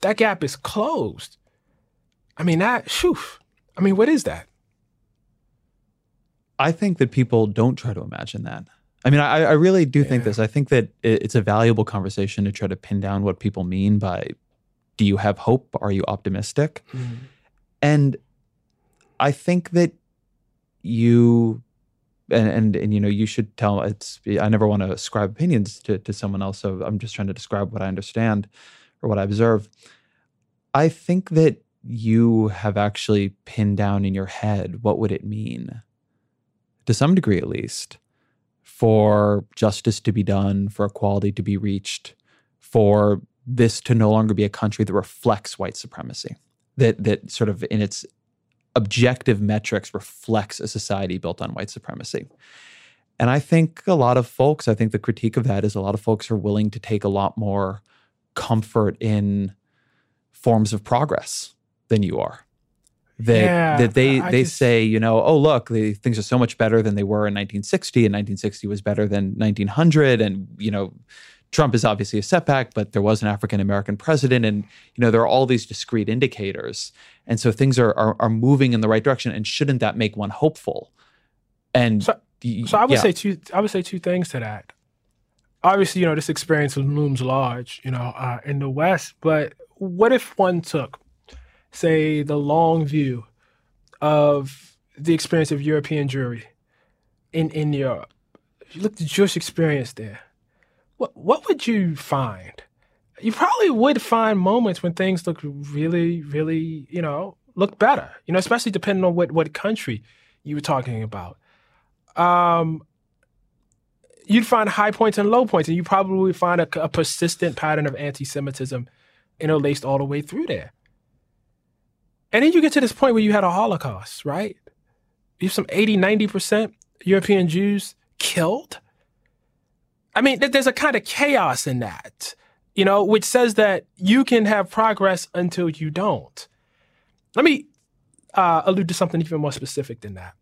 that gap is closed, I mean, that, shoo, I mean, what is that? I think that people don't try to imagine that. I mean, I, I really do yeah. think this. I think that it's a valuable conversation to try to pin down what people mean by do you have hope? Are you optimistic? Mm-hmm. And I think that you and, and and you know you should tell it's I never want to ascribe opinions to, to someone else. So I'm just trying to describe what I understand or what I observe. I think that you have actually pinned down in your head what would it mean to some degree at least, for justice to be done, for equality to be reached, for this to no longer be a country that reflects white supremacy, that that sort of in its objective metrics reflects a society built on white supremacy. And I think a lot of folks, I think the critique of that is a lot of folks are willing to take a lot more comfort in forms of progress than you are that yeah, that they I they just, say you know oh look the, things are so much better than they were in 1960 and 1960 was better than 1900 and you know Trump is obviously a setback but there was an African American president and you know there are all these discrete indicators. And so things are are, are moving in the right direction and shouldn't that make one hopeful? And so, so I would yeah. say two I would say two things to that. Obviously you know this experience looms large you know uh, in the West but what if one took say, the long view of the experience of European Jewry in, in Europe, you look at the Jewish experience there, what, what would you find? You probably would find moments when things look really, really, you know, look better, you know, especially depending on what, what country you were talking about. Um, you'd find high points and low points, and you probably find a, a persistent pattern of anti Semitism interlaced all the way through there. And then you get to this point where you had a Holocaust, right? You have some 80, 90% European Jews killed. I mean, there's a kind of chaos in that, you know, which says that you can have progress until you don't. Let me uh, allude to something even more specific than that.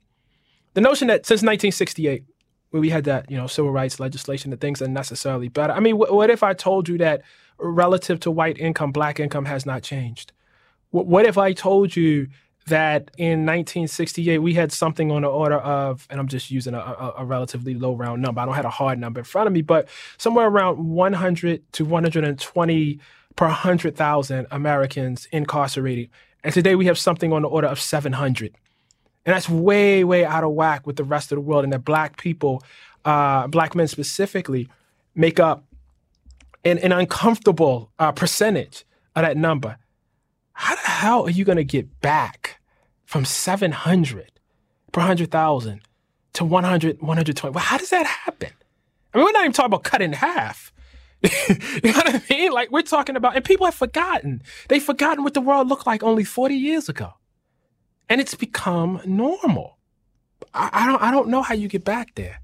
The notion that since 1968, when we had that, you know, civil rights legislation, that things are necessarily better. I mean, wh- what if I told you that relative to white income, black income has not changed? What if I told you that in 1968 we had something on the order of, and I'm just using a, a, a, relatively low round number. I don't have a hard number in front of me, but somewhere around 100 to 120 per 100,000 Americans incarcerated. And today we have something on the order of 700. And that's way, way out of whack with the rest of the world. And that black people, uh, black men specifically, make up an, an uncomfortable uh, percentage of that number how hell are you going to get back from 700 per 100,000 to 100, 120? Well, how does that happen? I mean, we're not even talking about cut in half. <laughs> you know what I mean? Like we're talking about, and people have forgotten. They've forgotten what the world looked like only 40 years ago. And it's become normal. I, I don't I don't know how you get back there.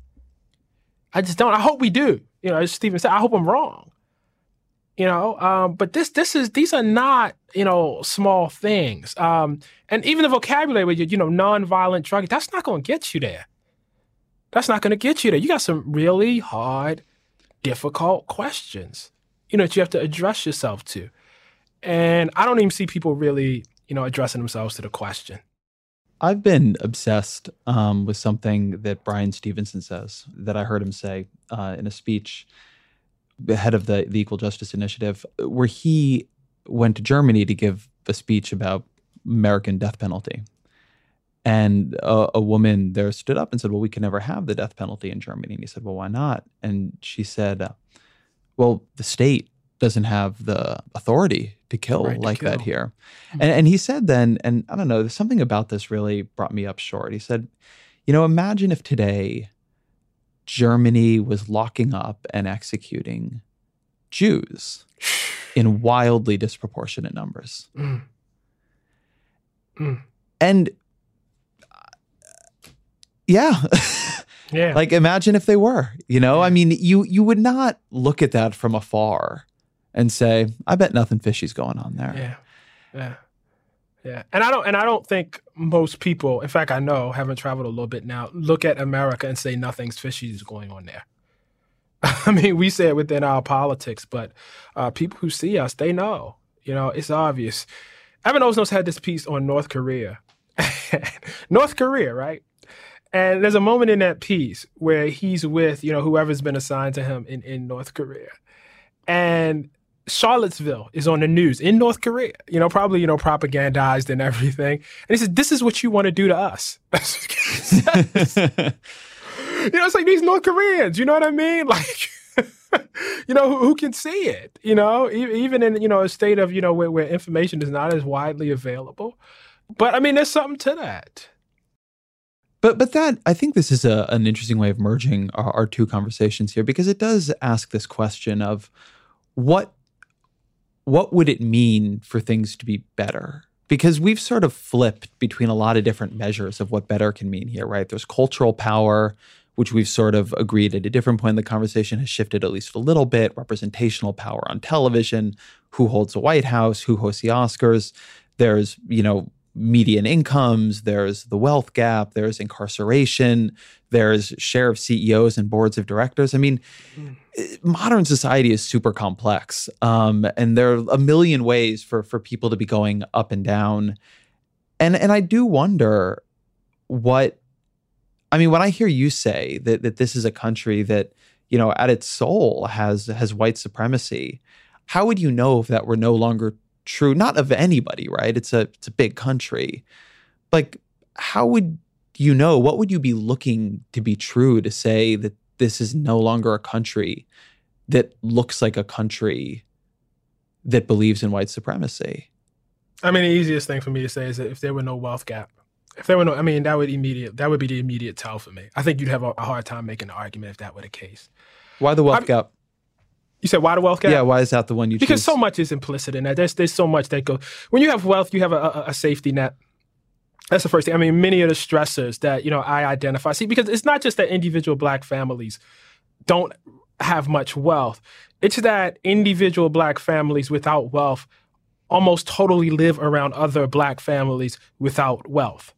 I just don't. I hope we do. You know, as Stephen said, I hope I'm wrong you know um, but this this is these are not you know small things. Um, and even the vocabulary with you you know nonviolent drug that's not going to get you there. That's not going to get you there. You got some really hard difficult questions you know that you have to address yourself to. And i don't even see people really you know addressing themselves to the question. I've been obsessed um, with something that Bryan Stevenson says that I heard him say uh, in a speech the head of the, the Equal Justice Initiative, where he went to Germany to give a speech about American death penalty. And a, a, woman there stood up and said, Well, we can never have the death penalty in Germany. And he said, Well, why not? And she said, Well, the state doesn't have the authority to kill Right to like that kill. here. Hmm. And and he said then, and I don't know, something about this really brought me up short. He said, you know, imagine if today Germany was locking up and executing Jews <laughs> in wildly disproportionate numbers. Mm. Mm. And uh, yeah, <laughs> Yeah. like imagine if they were, you know? I mean, you you would not look at that from afar and say, I bet nothing fishy's going on there. Yeah. Yeah. Yeah. And I don't and I don't think most people, in fact I know, having traveled a little bit now, look at America and say nothing's fishy is going on there. <laughs> I mean, we say it within our politics, but uh, people who see us, they know. You know, it's obvious. Evan Osnos had this piece on North Korea. <laughs> North Korea, right? And there's a moment in that piece where he's with, you know, whoever's been assigned to him in, in North Korea. And Charlottesville is on the news in North Korea, you know, probably, you know, propagandized and everything. And he said, This is what you want to do to us. <laughs> you know, it's like these North Koreans, you know what I mean? <laughs> Like, you know, who, who can see it? You know, e- even in, you know, a state of, you know, where, where information is not as widely available. But I mean, there's something to that. But but that I think this is a, an interesting way of merging our, our two conversations here because it does ask this question of what what would it mean for things to be better? Because we've sort of flipped between a lot of different measures of what better can mean here, right? There's cultural power, which we've sort of agreed at a different point in the conversation has shifted at least a little bit, representational power on television, who holds the White House, who hosts the Oscars. There's, you know, median incomes, there's the wealth gap, there's incarceration, there's share of CEOs and boards of directors. I mean, eh, modern society is super complex, um, and there are a million ways for for people to be going up and down, and and I do wonder what. I mean, when I hear you say that that this is a country that you know at its soul has has white supremacy, how would you know if that were no longer true? Not of anybody, right? It's a it's a big country. Like, how would you know? What would you be looking to be true to say that this is no longer a country that looks like a country that believes in white supremacy? I mean, the easiest thing for me to say is that if there were no wealth gap, if there were no, I mean, that would immediate, that would be the immediate tell for me. I think you'd have a, a hard time making an argument if that were the case. Why the wealth I'm- gap? You said why the wealth gap? Yeah, why is that the one you because choose? so much is implicit in that. There's there's so much that goes. When you have wealth, you have a, a, a safety net. That's the first thing. I mean, many of the stressors that you know I identify. See, because it's not just that individual black families don't have much wealth. It's that individual black families without wealth almost totally live around other black families without wealth.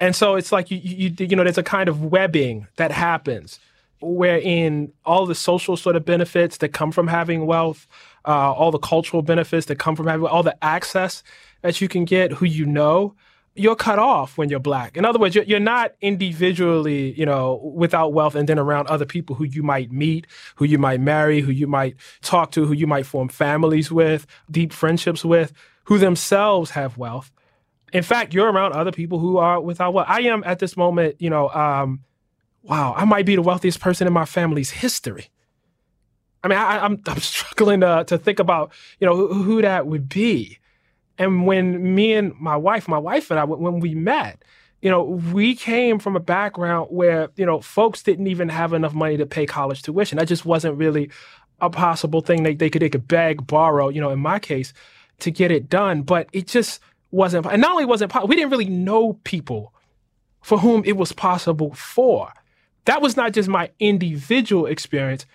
And so it's like you, you, you know, there's a kind of webbing that happens wherein all the social sort of benefits that come from having wealth, uh, all the cultural benefits that come from having all the access that you can get, who you know, you're cut off when you're black. In other words, you're, you're not individually, you know, without wealth and then around other people who you might meet, who you might marry, who you might talk to, who you might form families with, deep friendships with, who themselves have wealth. In fact, you're around other people who are without wealth. I am at this moment, you know, um, wow, I might be the wealthiest person in my family's history. I mean, I, I'm I'm <laughs> struggling to to think about you know who, who that would be. And when me and my wife, my wife and I, when we met, you know, we came from a background where you know folks didn't even have enough money to pay college tuition. That just wasn't really a possible thing. They they could they could beg, borrow, you know, in my case, to get it done. But it just wasn't. And not only wasn't possible, we didn't really know people for whom it was possible for. That was not just my individual experience;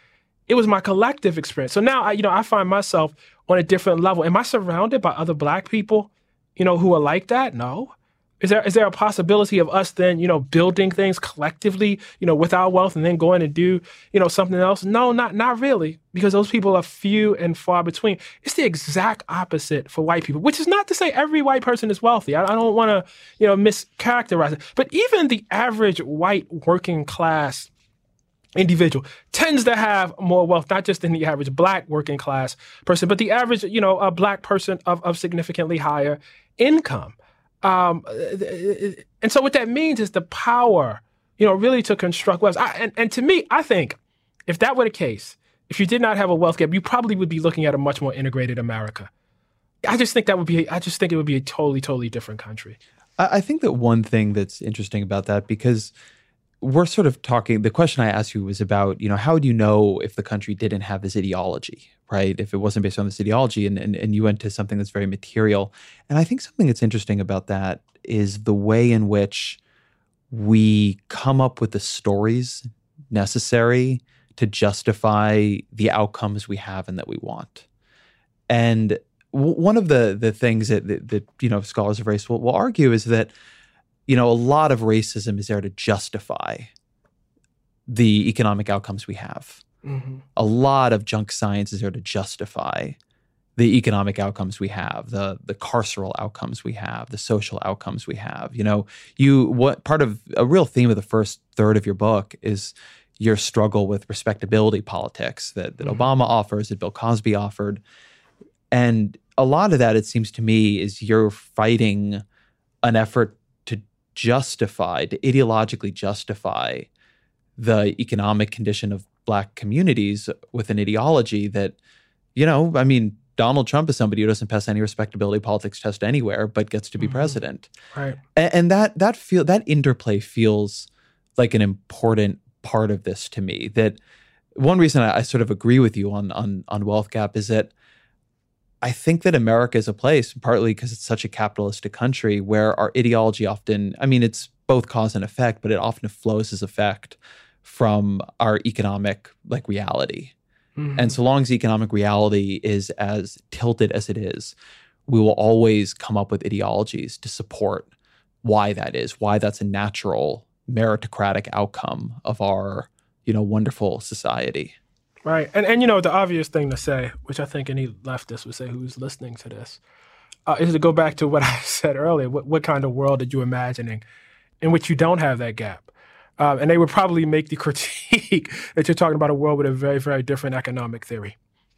it was my collective experience. So now, I, you know, I find myself on a different level. Am I surrounded by other Black people, you know, who are like that? No. Is there is there a possibility of us then, you know, building things collectively, you know, with our wealth and then going to do, you know, something else? No, not not really, because those people are few and far between. It's the exact opposite for white people, which is not to say every white person is wealthy. I, I don't want to, you know, mischaracterize it. But even the average white working class individual tends to have more wealth, not just than the average black working class person, but the average, you know, a black person of, of significantly higher income. Um, uh, uh, uh, and so what that means is the power, you know, really to construct wealth. I, and, and to me, I think if that were the case, if you did not have a wealth gap, you probably would be looking at a much more integrated America. I just think that would be. I just think it would be a totally, totally different country. I, I think that one thing that's interesting about that because we're sort of talking. The question I asked you was about, you know, how would you know if the country didn't have this ideology, right? If it wasn't based on this ideology, and and, and you went to something that's very material. And I think something that's interesting about that is the way in which we come up with the stories necessary to justify the outcomes we have and that we want. And w- one of the the things that, that, that you know scholars of race will, will argue is that you know a lot of racism is there to justify the economic outcomes we have. Mm-hmm. A lot of junk science is there to justify the economic outcomes we have, the the carceral outcomes we have, the social outcomes we have. You know, you what part of a real theme of the first third of your book is your struggle with respectability politics that, that Mhm. Obama offers, that Bill Cosby offered. And a lot of that, it seems to me, is you're fighting an effort justify, to ideologically justify the economic condition of black communities with an ideology that, you know, I mean, Donald Trump is somebody who doesn't pass any respectability politics test anywhere, but gets to be Mhm. president Right. and, and that that feel that interplay feels like an important part of this to me that one reason I, I sort of agree with you on on on wealth gap is that I think that America is a place partly because it's such a capitalistic country where our ideology often I mean it's both cause and effect but it often flows as effect from our economic like reality Mhm. and so long as economic reality is as tilted as it is, we will always come up with ideologies to support why that is, why that's a natural meritocratic outcome of our, you know, wonderful society. Right. And and you know, the obvious thing to say, which I think any leftist would say who's listening to this, uh, is to go back to what <laughs> I said earlier. What what kind of world are you imagining in which you don't have that gap? Um, and they would probably make the <laughs> critique that you're talking about a world with a very, very different economic theory.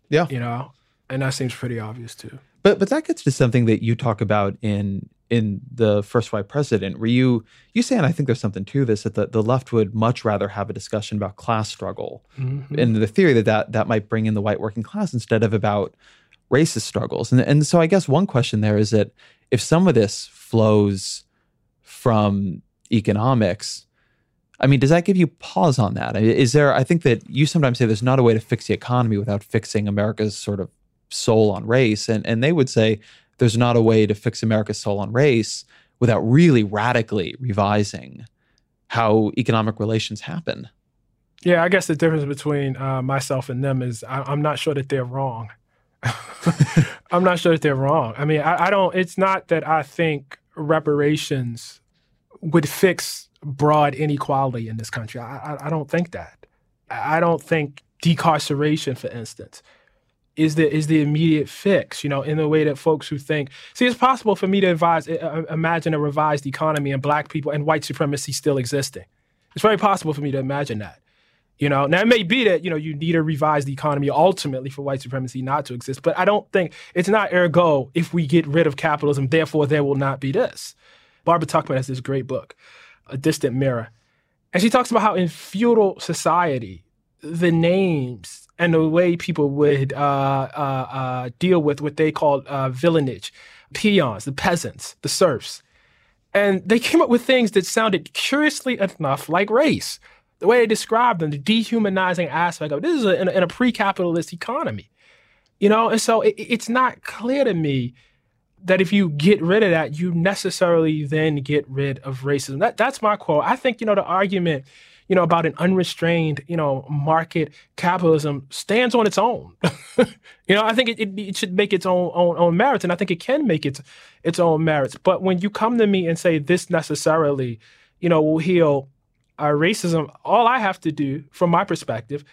Yeah. You know? And that seems pretty obvious too. But but that gets to something that you talk about in in the first white president, where you you say, and I think there's something to this, that the, the left would much rather have a discussion about class struggle Mhm. and the theory that, that that might bring in the white working class instead of about racist struggles. And and so I guess one question there is that if some of this flows from economics, I mean, does that give you pause on that? Is there? I think that you sometimes say there's not a way to fix the economy without fixing America's sort of soul on race, and and they would say there's not a way to fix America's soul on race without really radically revising how economic relations happen. Yeah, I guess the difference between uh, myself and them is I, I'm not sure that they're wrong. <laughs> I'm not sure that they're wrong. I mean, I, I don't. It's not that I think reparations would fix broad inequality in this country. I, I, I don't think that. I don't think decarceration, for instance, is the is the immediate fix. You know, in the way that folks who think, see, it's possible for me to advise, uh, imagine a revised economy and black people and white supremacy still existing. It's very possible for me to imagine that. You know, now it may be that you know you need a revised economy ultimately for white supremacy not to exist, but I don't think it's not ergo if we get rid of capitalism, therefore there will not be this. Barbara Tuchman has this great book, A Distant Mirror, and she talks about how in feudal society, the names and the way people would uh, uh, uh, deal with what they called uh, villeinage, peons, the peasants, the serfs, and they came up with things that sounded curiously enough like race the way they described them, the dehumanizing aspect of it. this is a, in, a, in a pre-capitalist economy, you know. And so it, it's not clear to me that if you get rid of that, you necessarily then get rid of racism. That that's my quote. I think you know the argument, you know, about an unrestrained, you know, market capitalism stands on its own. <laughs> you know, I think it, it, it should make its own, own own merits, and I think it can make its its own merits. But when you come to me and say this necessarily, you know, will heal our racism, all I have to do, from my perspective,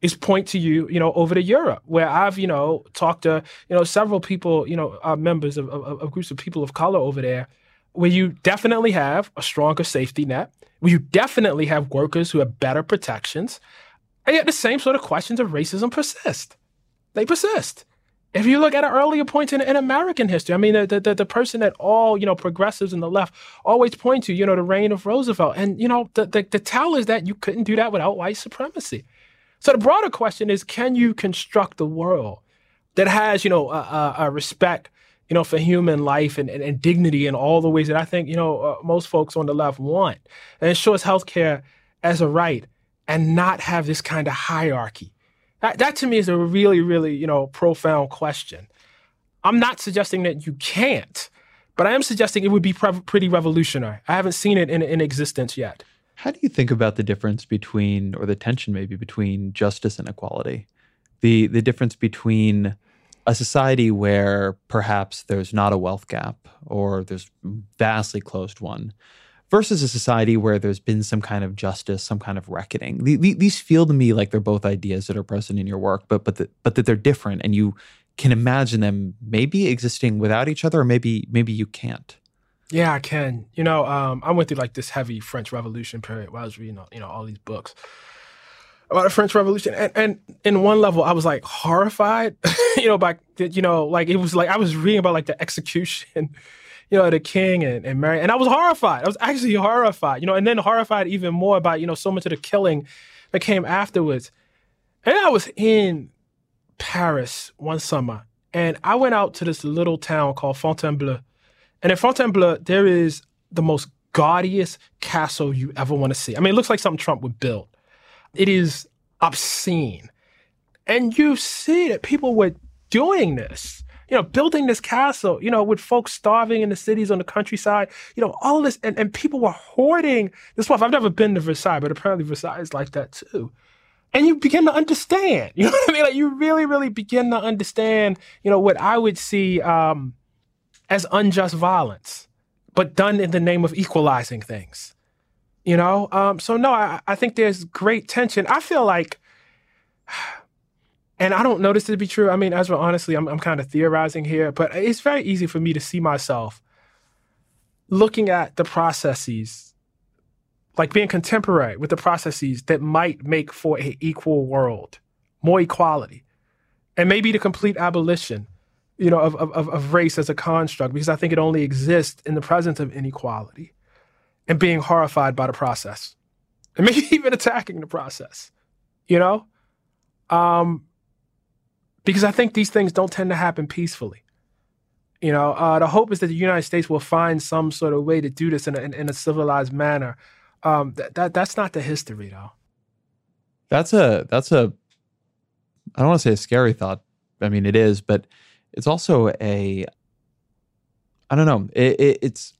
is point to you, you know, over to Europe, where I've, you know, talked to, you know, several people, you know, uh, members of, of, of groups of people of color over there, where you definitely have a stronger safety net, where you definitely have workers who have better protections, and yet the same sort of questions of racism persist. They persist. If you look at an earlier point in, in American history, I mean, the, the, the person that all, you know, progressives in the left always point to, you know, the reign of Roosevelt. And, you know, the, the, the tell is that you couldn't do that without white supremacy. So the broader question is, can you construct a world that has, you know, a, a, a respect, you know, for human life and, and, and dignity and all the ways that I think, you know, uh, most folks on the left want. And ensures healthcare as a right and not have this kind of hierarchy. That, that to me is a really, really, you know, profound question. I'm not suggesting that you can't, but I am suggesting it would be pre- pretty revolutionary. I haven't seen it in, in existence yet. How do you think about the difference between, or the tension maybe between justice and equality? The the difference between a society where perhaps there's not a wealth gap or there's vastly closed one versus a society where there's been some kind of justice, some kind of reckoning. The, the, these feel to me like they're both ideas that are present in your work, but but the, but that they're different, and you can imagine them maybe existing without each other, or maybe maybe you can't. Yeah, I can. You know, um, I went through like this heavy French Revolution period where I was reading, you know, all these books about the French Revolution, and, and in one level, I was like horrified, <laughs> you know, by you know, like it was like I was reading about like the execution <laughs> you know, the king and, and Mary. And I was horrified. I was actually horrified, you know, and then horrified even more about, you know, so much of the killing that came afterwards. And I was in Paris one summer and I went out to this little town called Fontainebleau. And in Fontainebleau, there is the most gaudiest castle you ever want to see. I mean, it looks like something Trump would build. It is obscene. And you see that people were doing this you know, building this castle, you know, with folks starving in the cities on the countryside, you know, all this, and, and people were hoarding this stuff. I've never been to Versailles, but apparently Versailles is like that too. And you begin to understand, <laughs> you know what I mean? Like you really, really begin to understand, you know, what I would see um, as unjust violence, but done in the name of equalizing things. You know, um, so no, I, I think there's great tension. I feel like and I don't know this to be true. I mean, Ezra, honestly, I'm, I'm kind of theorizing here, but it's very easy for me to see myself looking at the processes, like being contemporary with the processes that might make for an equal world, more equality, and maybe the complete abolition, you know, of, of, of race as a construct, because I think it only exists in the presence of inequality, and being horrified by the process, and <laughs> maybe even attacking the process, you know. Um, because I think these things don't tend to happen peacefully. You know, uh, the hope is that the United States will find some sort of way to do this in a, in, in a civilized manner. Um, that, that that's not the history, though. That's a that's a I don't want to say a scary thought. I mean, it is, but it's also a I don't know. It, it, it's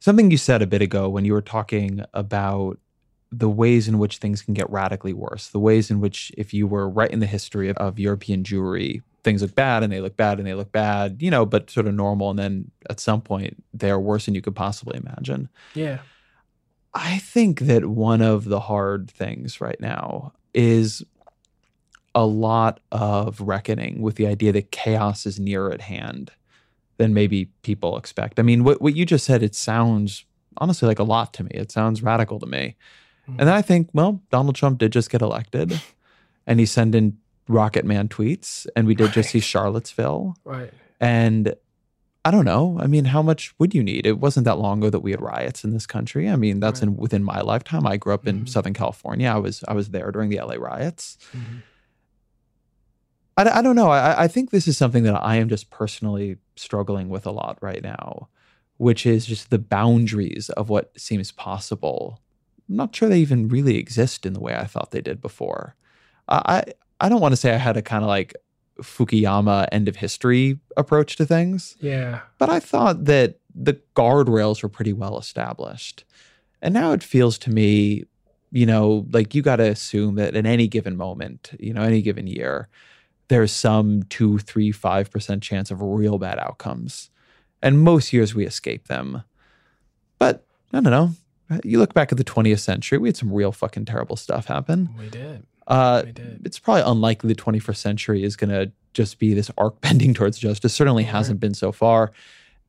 something you said a bit ago when you were talking about the ways in which things can get radically worse, the ways in which, if you were right in the history of, of, European Jewry, things look bad and they look bad and they look bad, you know, but sort of normal. And then at some point, they're worse than you could possibly imagine. Yeah. I think that one of the hard things right now is a lot of reckoning with the idea that chaos is near at hand than maybe people expect. I mean, what, what you just said, it sounds honestly like a lot to me. It sounds radical to me. Mm-hmm. And then I think, well, Donald Trump did just get elected <laughs> and he's sending Rocket Man tweets, and we did right. just see Charlottesville. Right. And I don't know. I mean, how much would you need? It wasn't that long ago that we had riots in this country. I mean, that's right. in within my lifetime. I grew up in mm-hmm. Southern California. I was I was there during the LA riots. Mm-hmm. I, I don't know. I, I think this is something that I am just personally struggling with a lot right now, which is just the boundaries of what seems possible I'm not sure they even really exist in the way I thought they did before. I I don't want to say I had a kind of like Fukuyama end of history approach to things. Yeah. But I thought that the guardrails were pretty well established. And now it feels to me, you know, like you got to assume that in any given moment, you know, any given year, there's some two, three, five percent chance of real bad outcomes. And most years we escape them. But I don't know. You look back at the 20th century, we had some real fucking terrible stuff happen. We did. Uh, we did. It's probably unlikely the 21st century is going to just be this arc <laughs> bending towards justice. Certainly right. hasn't been so far.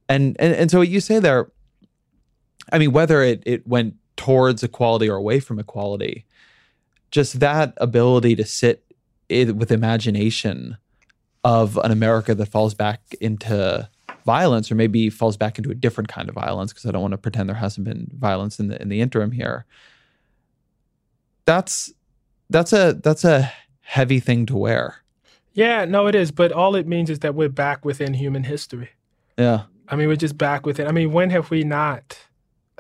And, and and so what you say there, I mean, whether it it went towards equality or away from equality, just that ability to sit with imagination of an America that falls back into violence or maybe falls back into a different kind of violence because I don't want to pretend there hasn't been violence in the in the interim here. That's that's a that's a heavy thing to wear. Yeah, no, it is. But all it means is that we're back within human history. Yeah. I mean, we're just back with it. I mean, when have we not?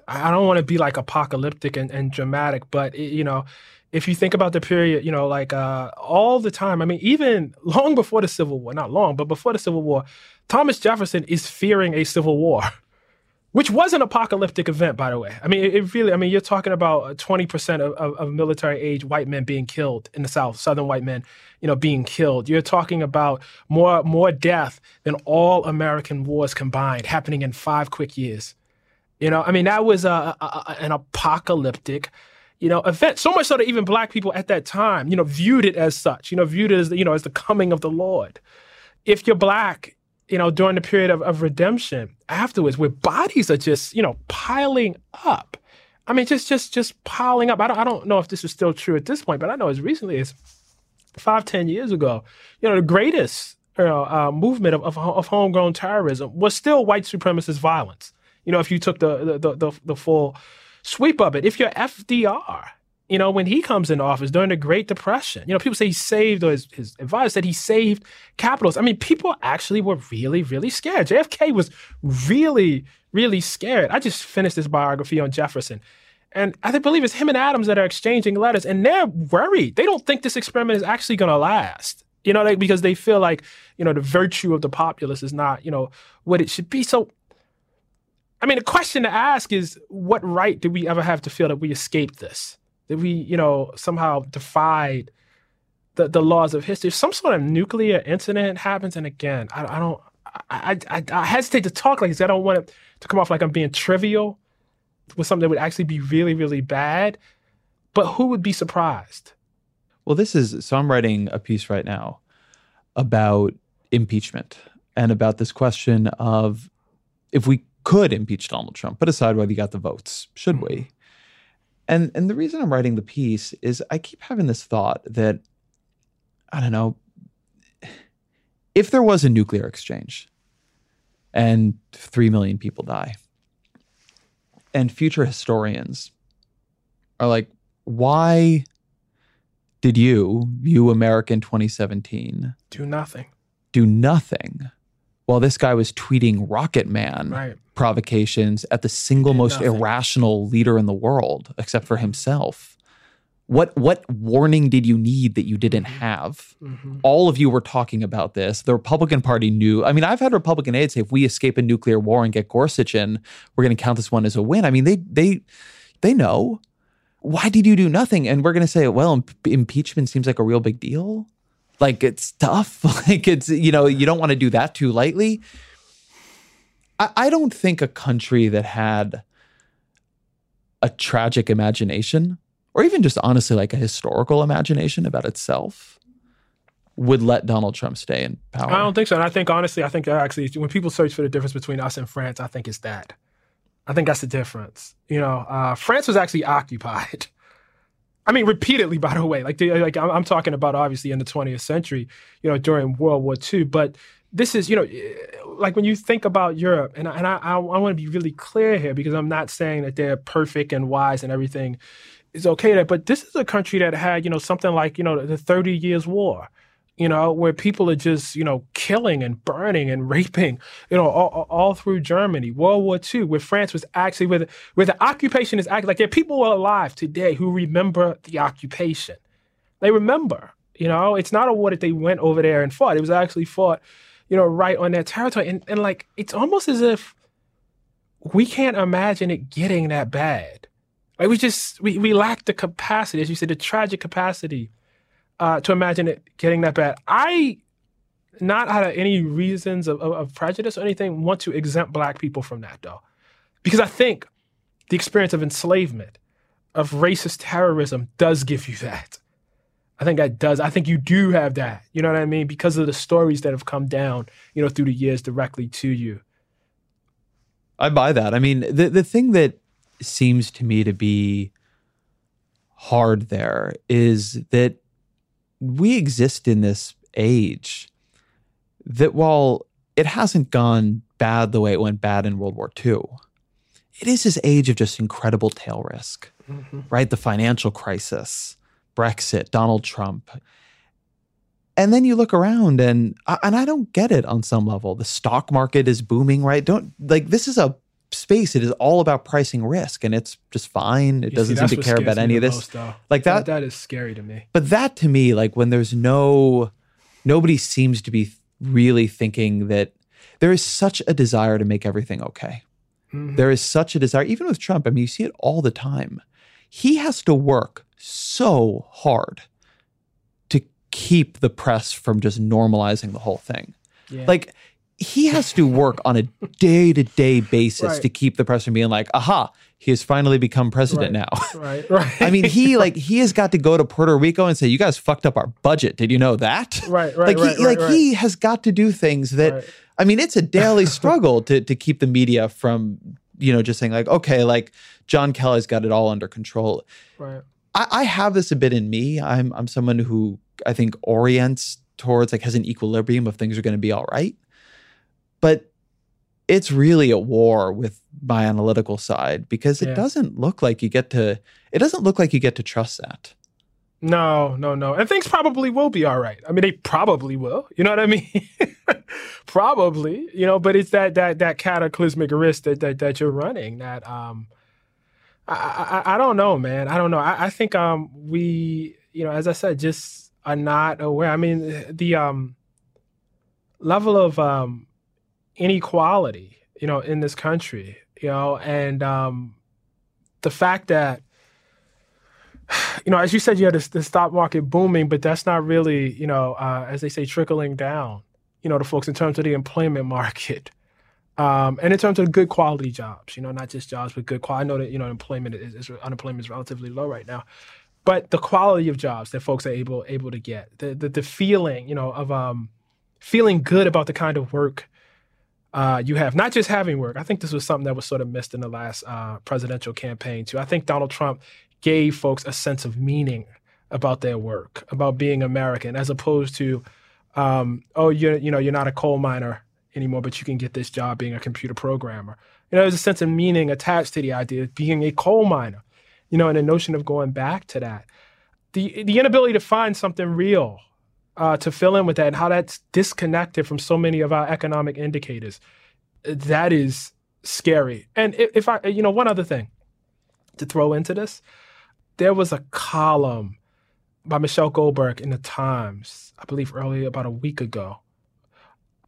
I don't want to be like apocalyptic and, and dramatic, but it, you know, if you think about the period, you know, like uh, all the time. I mean, even <laughs> long before the Civil War, not long, but before the Civil War, Thomas Jefferson is fearing a civil war. <laughs> which was an apocalyptic event, by the way. I mean, it, it really, I mean, you're talking about 20% of, of, of, military age white men being killed in the South, Southern white men, you know, being killed. You're talking about more, more death than all American wars combined happening in five quick years. You know, I mean, that was a, a, an apocalyptic, you know, event. So much so that even black people at that time, you know, viewed it as such, you know, viewed it as, you know, as the coming of the Lord. If you're black, you know, during the period of, of redemption afterwards, where bodies are just, you know, piling up. I mean, just just just piling up. I don't I don't know if this is still true at this point, but I know as recently as five, ten years ago, you know, the greatest you know, uh, movement of, of, of homegrown terrorism was still white supremacist violence. You know, if you took the the, the, the full sweep of it, if you're FDR, you know, when he comes into office during the Great Depression, you know, people say he saved, or his, his advisor said he saved capitals. I mean, people actually were really, really scared. JFK was really, really scared. I just finished this biography on Jefferson. And I believe it's him and Adams that are exchanging letters, and they're worried. They don't think this experiment is actually going to last. You know, like, because they feel like, you know, the virtue of the populace is not, you know, what it should be. So, I mean, the question to ask is what right do we ever have to feel that we escaped this? that we, you know, somehow defied the, the laws of history. If some sort of nuclear incident happens, and again, I, I don't, I, I, I, hesitate to talk like this. I don't want it to come off like I'm being trivial with something that would actually be really, really bad. But who would be surprised? Well, this is so I'm writing a piece right now about impeachment and about this question of if we could impeach Donald Trump, put aside whether he got the votes, should we? Mm-hmm. And and the reason I'm writing the piece is I keep having this thought that I don't know <sighs> if there was a nuclear exchange and 3 million people die and future historians are like why did you you American 2017 do nothing do nothing while this guy was tweeting Rocket Man right. provocations at the single most nothing. irrational leader in the world, except for himself. What what warning did you need that you didn't mm-hmm. have? Mm-hmm. All of you were talking about this. The Republican Party knew. I mean, I've had Republican aides say, if we escape a nuclear war and get Gorsuch in, we're going to count this one as a win. I mean, they they they know. Why did you do nothing? And we're going to say, well, imp- impeachment seems like a real big deal. Like it's tough. <laughs> like it's, you know, you don't want to do that too lightly. I, I don't think a country that had a tragic imagination, or even just honestly like a historical imagination about itself, would let Donald Trump stay in power. I don't think so. And I think honestly, I think actually when people search for the difference between us and France, I think it's that. I think that's the difference. You know, uh, France was actually occupied. <laughs> I mean, repeatedly, <laughs> by the way. Like, like I'm talking about obviously in the 20th century, you know, during World War II. But this is, you know, eh, like when you think about Europe, and, and I, I, I want to be really clear here because I'm not saying that they're perfect and wise and everything is okay there, but this is a country that had, you know, something like, you know, the 30 Years' War you know, where people are just, you know, killing and burning and <laughs> raping, you know, all, all through Germany. World War II, where France was actually, where the, where the occupation is actually, like there are people alive today who remember the occupation. They remember, you know, it's not a war that they went over there and fought. It was actually fought, you know, right on their territory. And, and like, it's almost as if we can't imagine it getting that bad. Like we just, we, we lack the capacity, as you said, the tragic capacity uh, to imagine it getting that bad. I, not out of any reasons of, of, of prejudice or anything, want to exempt black people from that though. Because I think the experience of enslavement, of racist terrorism does give you that. I think that does. I think you do have that. You know what I mean? Because of the stories that have come down, you know, through the years directly to you. I buy that. I mean, the the thing that seems to me to be hard there is that we exist in this age that while it hasn't gone bad the way it went bad in World War II, it is this age of just incredible tail risk, mm-hmm. right? The financial crisis, Brexit, Donald Trump. and then you look around and and I don't get it on some level. The stock market is booming, right? Don't like this is a space. It is all about pricing risk, and it's just fine. It You doesn't see, seem to care about any of this. most, though. Like that, that is scary to me. but that to me, like when there's no, nobody seems to be really thinking that there is such a desire to make everything okay. Mhm. There is such a desire, even with Trump. I mean, you see it all the time. He has to work so hard to keep the press from just normalizing the whole thing. Yeah. Like, he has to work on a day to day basis Right. to keep the press from being like, aha, he has finally become president Right. now. <laughs> right, right. I mean, he like he has got to go to Puerto Rico and say, "You guys fucked up our budget. Did you know that?" Right, right, Like right, he like he has got to do things that. I mean, it's a daily <laughs> struggle to to keep the media from you know just saying like, okay, like John Kelly's got it all under control. right. I, I have this a bit in me. I'm I'm someone who I think orients towards like has an equilibrium of things are going to be all right, but it's really a war with my analytical side because it Yeah. doesn't look like you get to it doesn't look like you get to trust that. No, no, no. And things probably will be all right. I mean, they probably will. You know what I mean? <laughs> probably, you know, but it's that that that cataclysmic risk that that, that you're running that um I, I I don't know, man. I don't know. I, I think um we, you know, as I said, just are not aware. I mean, the um level of um inequality, you know, in this country, you know, and um the fact that you know, as you said, you had the stock market booming, but that's not really, you know, uh, as they say, trickling down, you know, to folks in terms of the employment <laughs> market. Um, and in terms of good quality jobs, you know, not just jobs, but good quality. I know that, you know, employment is, is unemployment is relatively low right now, but the quality of jobs that folks are able able to get, the the, the feeling, you know, of um, feeling good about the kind of work uh, you have, not just having work. I think this was something that was sort of missed in the last uh, presidential campaign too. I think Donald Trump gave folks a sense of meaning about their work, about being American, as opposed to, um, oh, you're you know you're not a coal miner anymore, but you can get this job being a computer programmer. You know, there's a sense of meaning attached to the idea of being a coal miner. You know, and the notion of going back to that, the the inability to find something real uh, to fill in with that, and how that's disconnected from so many of our economic indicators. That is scary. And if, I, you know, one other thing to throw into this, there was a column by Michelle Goldberg in the Times, I believe early about a week ago.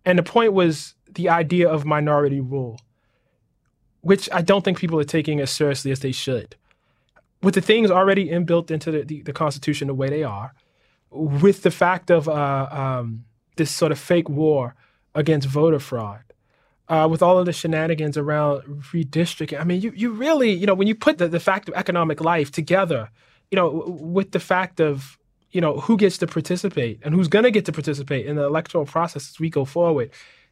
And the point was the idea of minority rule, which I don't think people are taking as seriously as they should. With the things already inbuilt into the, the, the Constitution the way they are, with the fact of uh, um, this sort of fake war against voter fraud, uh, with all of the shenanigans around redistricting. I mean, you you really, you know, when you put the, the fact of economic life together, you know, w- with the fact of, you know, who gets to participate and who's going to get to participate in the electoral process as we go forward,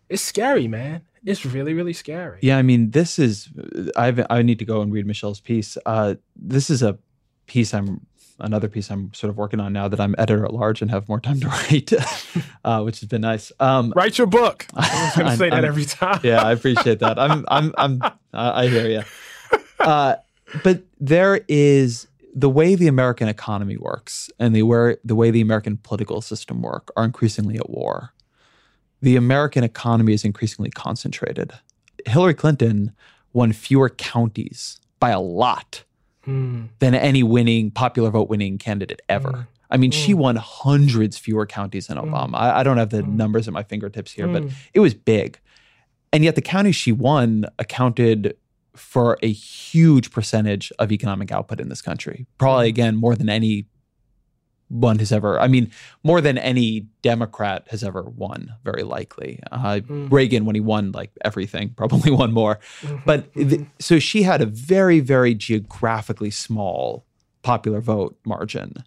it's scary, man. It's really, really scary. Yeah, I mean, this is I I need to go and read Michelle's piece. Uh, this is a piece I'm another piece I'm sort of working on now that I'm editor at large and have more time to <laughs> write, uh, which has been nice. Um, Write your book. <laughs> I was going to I'm- say that I'm- every time. yeah, I appreciate that. I'm, I'm, I'm, I I hear you. Uh, but there is the way the American economy works and the where the way the American political system work are increasingly at war. The American economy is increasingly concentrated. Hillary Clinton won fewer counties by a lot Mm, than any winning popular vote winning candidate ever. Mm. I mean, she Mm. won hundreds fewer counties than Mm. Obama. I, I don't have the Mm. numbers at my fingertips here, but mm, it was big. And yet the counties she won accounted for a huge percentage of economic output in this country. Probably again more than any one has ever I mean more than any democrat has ever won very likely. Uh, Mm. Reagan when he won like everything <laughs> probably won more. mhm, But mhm. th- so she had a very, very geographically small popular vote margin.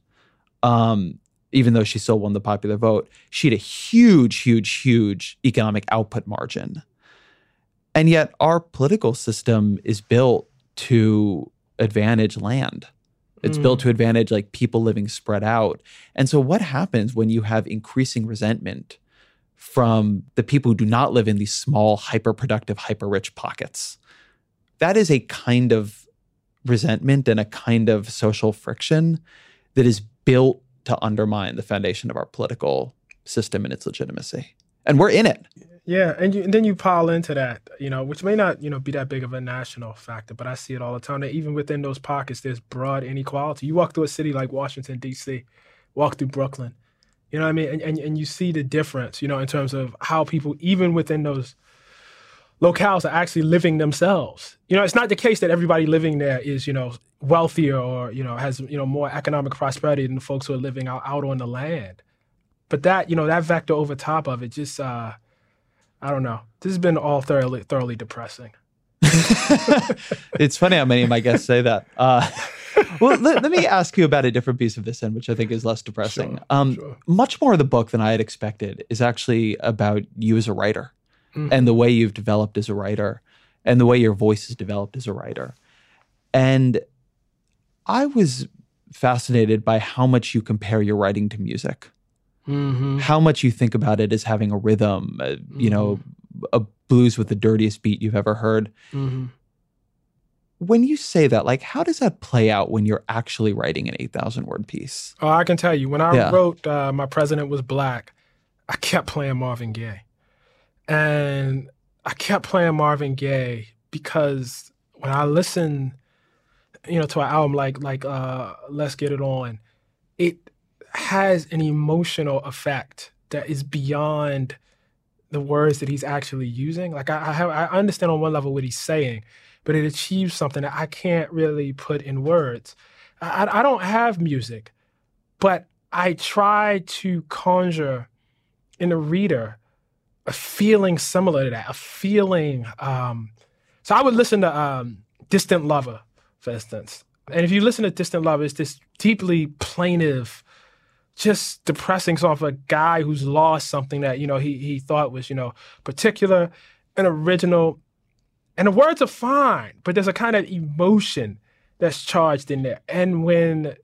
Um, even though she still won the popular vote, she had a huge, huge, huge economic output margin. And yet our political system is built to advantage land. It's Mm. built to advantage like people living spread out. And so what happens when you have increasing resentment from the people who do not live in these small, hyper productive, hyper rich pockets? That is a kind of resentment and a kind of social friction that is built to undermine the foundation of our political system and its legitimacy. And we're in it. Yeah, and, you, and then you pile into that, you know, which may not, you know, be that big of a national factor, but I see it all the time. That even within those pockets, there's broad inequality. You walk through a city like Washington D.C., walk through Brooklyn, you know what I mean, and, and and you see the difference, you know, in terms of how people, even within those locales, are actually living themselves. You know, it's not the case that everybody living there is, you know, wealthier or you know has you know more economic prosperity than the folks who are living out, out on the land. But that, you know, that vector over top of it just. uh I don't know. This has been all thoroughly thoroughly depressing. <laughs> it's funny how many of my guests say that. Uh, <laughs> well, let, let, me ask you about a different piece of this end, which I think is less depressing. Sure, um, sure. Much more of the book than I had expected is actually about you as a writer mm-hmm. and the way you've developed as a writer and the way your voice has developed as a writer. And I was fascinated by how much you compare your writing to music. Mm-hmm. How much you think about it as having a rhythm, uh, mm-hmm. you know, mm-hmm. a blues with the dirtiest beat you've ever heard. Mm-hmm. When you say that, like, how does that play out when you're actually writing an 8,000 word piece? Oh, I can tell you. When I yeah. wrote uh, My President Was Black, I kept playing Marvin Gaye. And I kept playing Marvin Gaye because when I listen, you know, to an album like like uh, Let's Get It On, it has an emotional effect that is beyond the words that he's actually using. Like I, I, have, I understand on one level what he's saying, but it achieves something that I can't really put in words. I, I don't have music, but I try to conjure in the reader a feeling similar to that, a feeling. Um, so I would listen to um, Distant Lover, for instance. And if you listen to Distant Lover, it's this deeply plaintive, just depressing. Song for a guy who's lost something that you know he he thought was you know particular and original and the words are fine but there's a kind of emotion that's charged in there. And when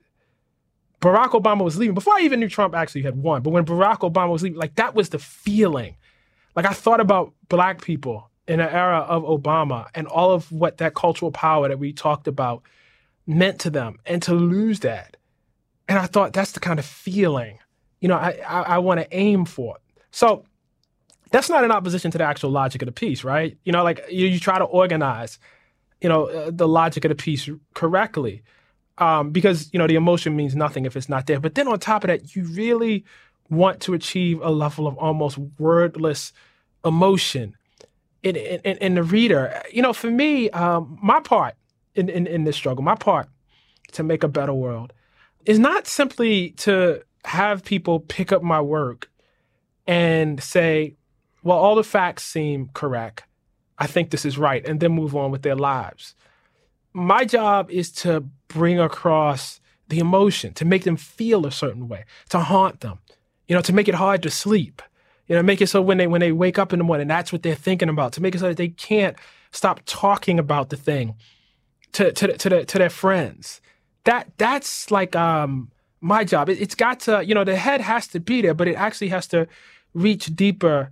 barack obama was leaving before i even knew trump actually had won but when barack obama was leaving like that was the feeling. Like i thought about black people in an era of obama and all of what that cultural power that we talked about meant to them and to lose that and I thought that's the kind of feeling, you know, I, I, I want to aim for. So that's not in opposition to the actual logic of the piece, right? You know, like you, you try to organize, you know, uh, the logic of the piece correctly. Um, because, you know, the emotion means nothing if it's not there. But then on top of that, you really want to achieve a level of almost wordless emotion in, in, in the reader. You know, for me, um, my part in, in, in this struggle, my part to make a better world is not simply to have people pick up my work and say, well, all the facts seem correct. I think this is right, and then move on with their lives. My job is to bring across the emotion, to make them feel a certain way, to haunt them, you know, to make it hard to sleep, you know, make it so when they when they wake up in the morning, that's what they're thinking about, to make it so that they can't stop talking about the thing to to to, the, to their friends, that that's like um my job. It, has got to, you know, the head has to be there, but it actually has to reach deeper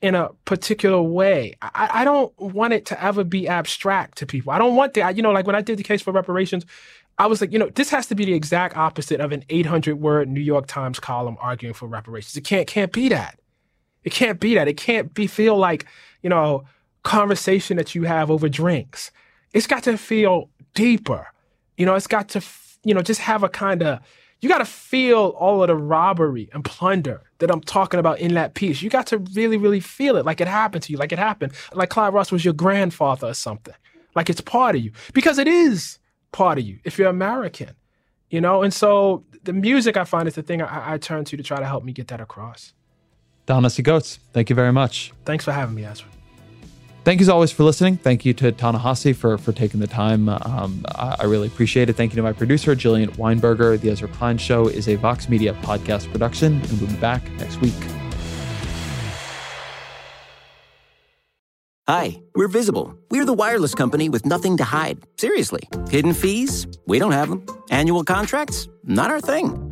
in a particular way. I, I don't want it to ever be abstract to people. I don't want that. You know, like when I did the case for reparations, I was like, you know, this has to be the exact opposite of an 800 word New York Times column arguing for reparations. It can't can't be that. It can't be that. It can't be feel like, you know, conversation that you have over drinks. It's got to feel deeper. You know, it's got to, you know, just have a kind of, you got to feel all of the robbery and plunder that I'm talking about in that piece. You got to really, really feel it like it happened to you, like it happened, like Clyde Ross was your grandfather or something. Like it's part of you because it is part of you if you're American, you know? And so the music I find is the thing I, I turn to to try to help me get that across. Ta-Nehisi Coates, thank you very much. Thanks for having me, Ezra. Thank you as always for listening. Thank you to Ta-Nehisi for, for taking the time. Um, I, I, really appreciate it. Thank you to my producer, Jillian Weinberger. The Ezra Klein Show is a Vox Media podcast production, and we'll be back next week. Hi, we're Visible. We're the wireless company with nothing to hide. Seriously. Hidden fees? We don't have them. Annual contracts? Not our thing.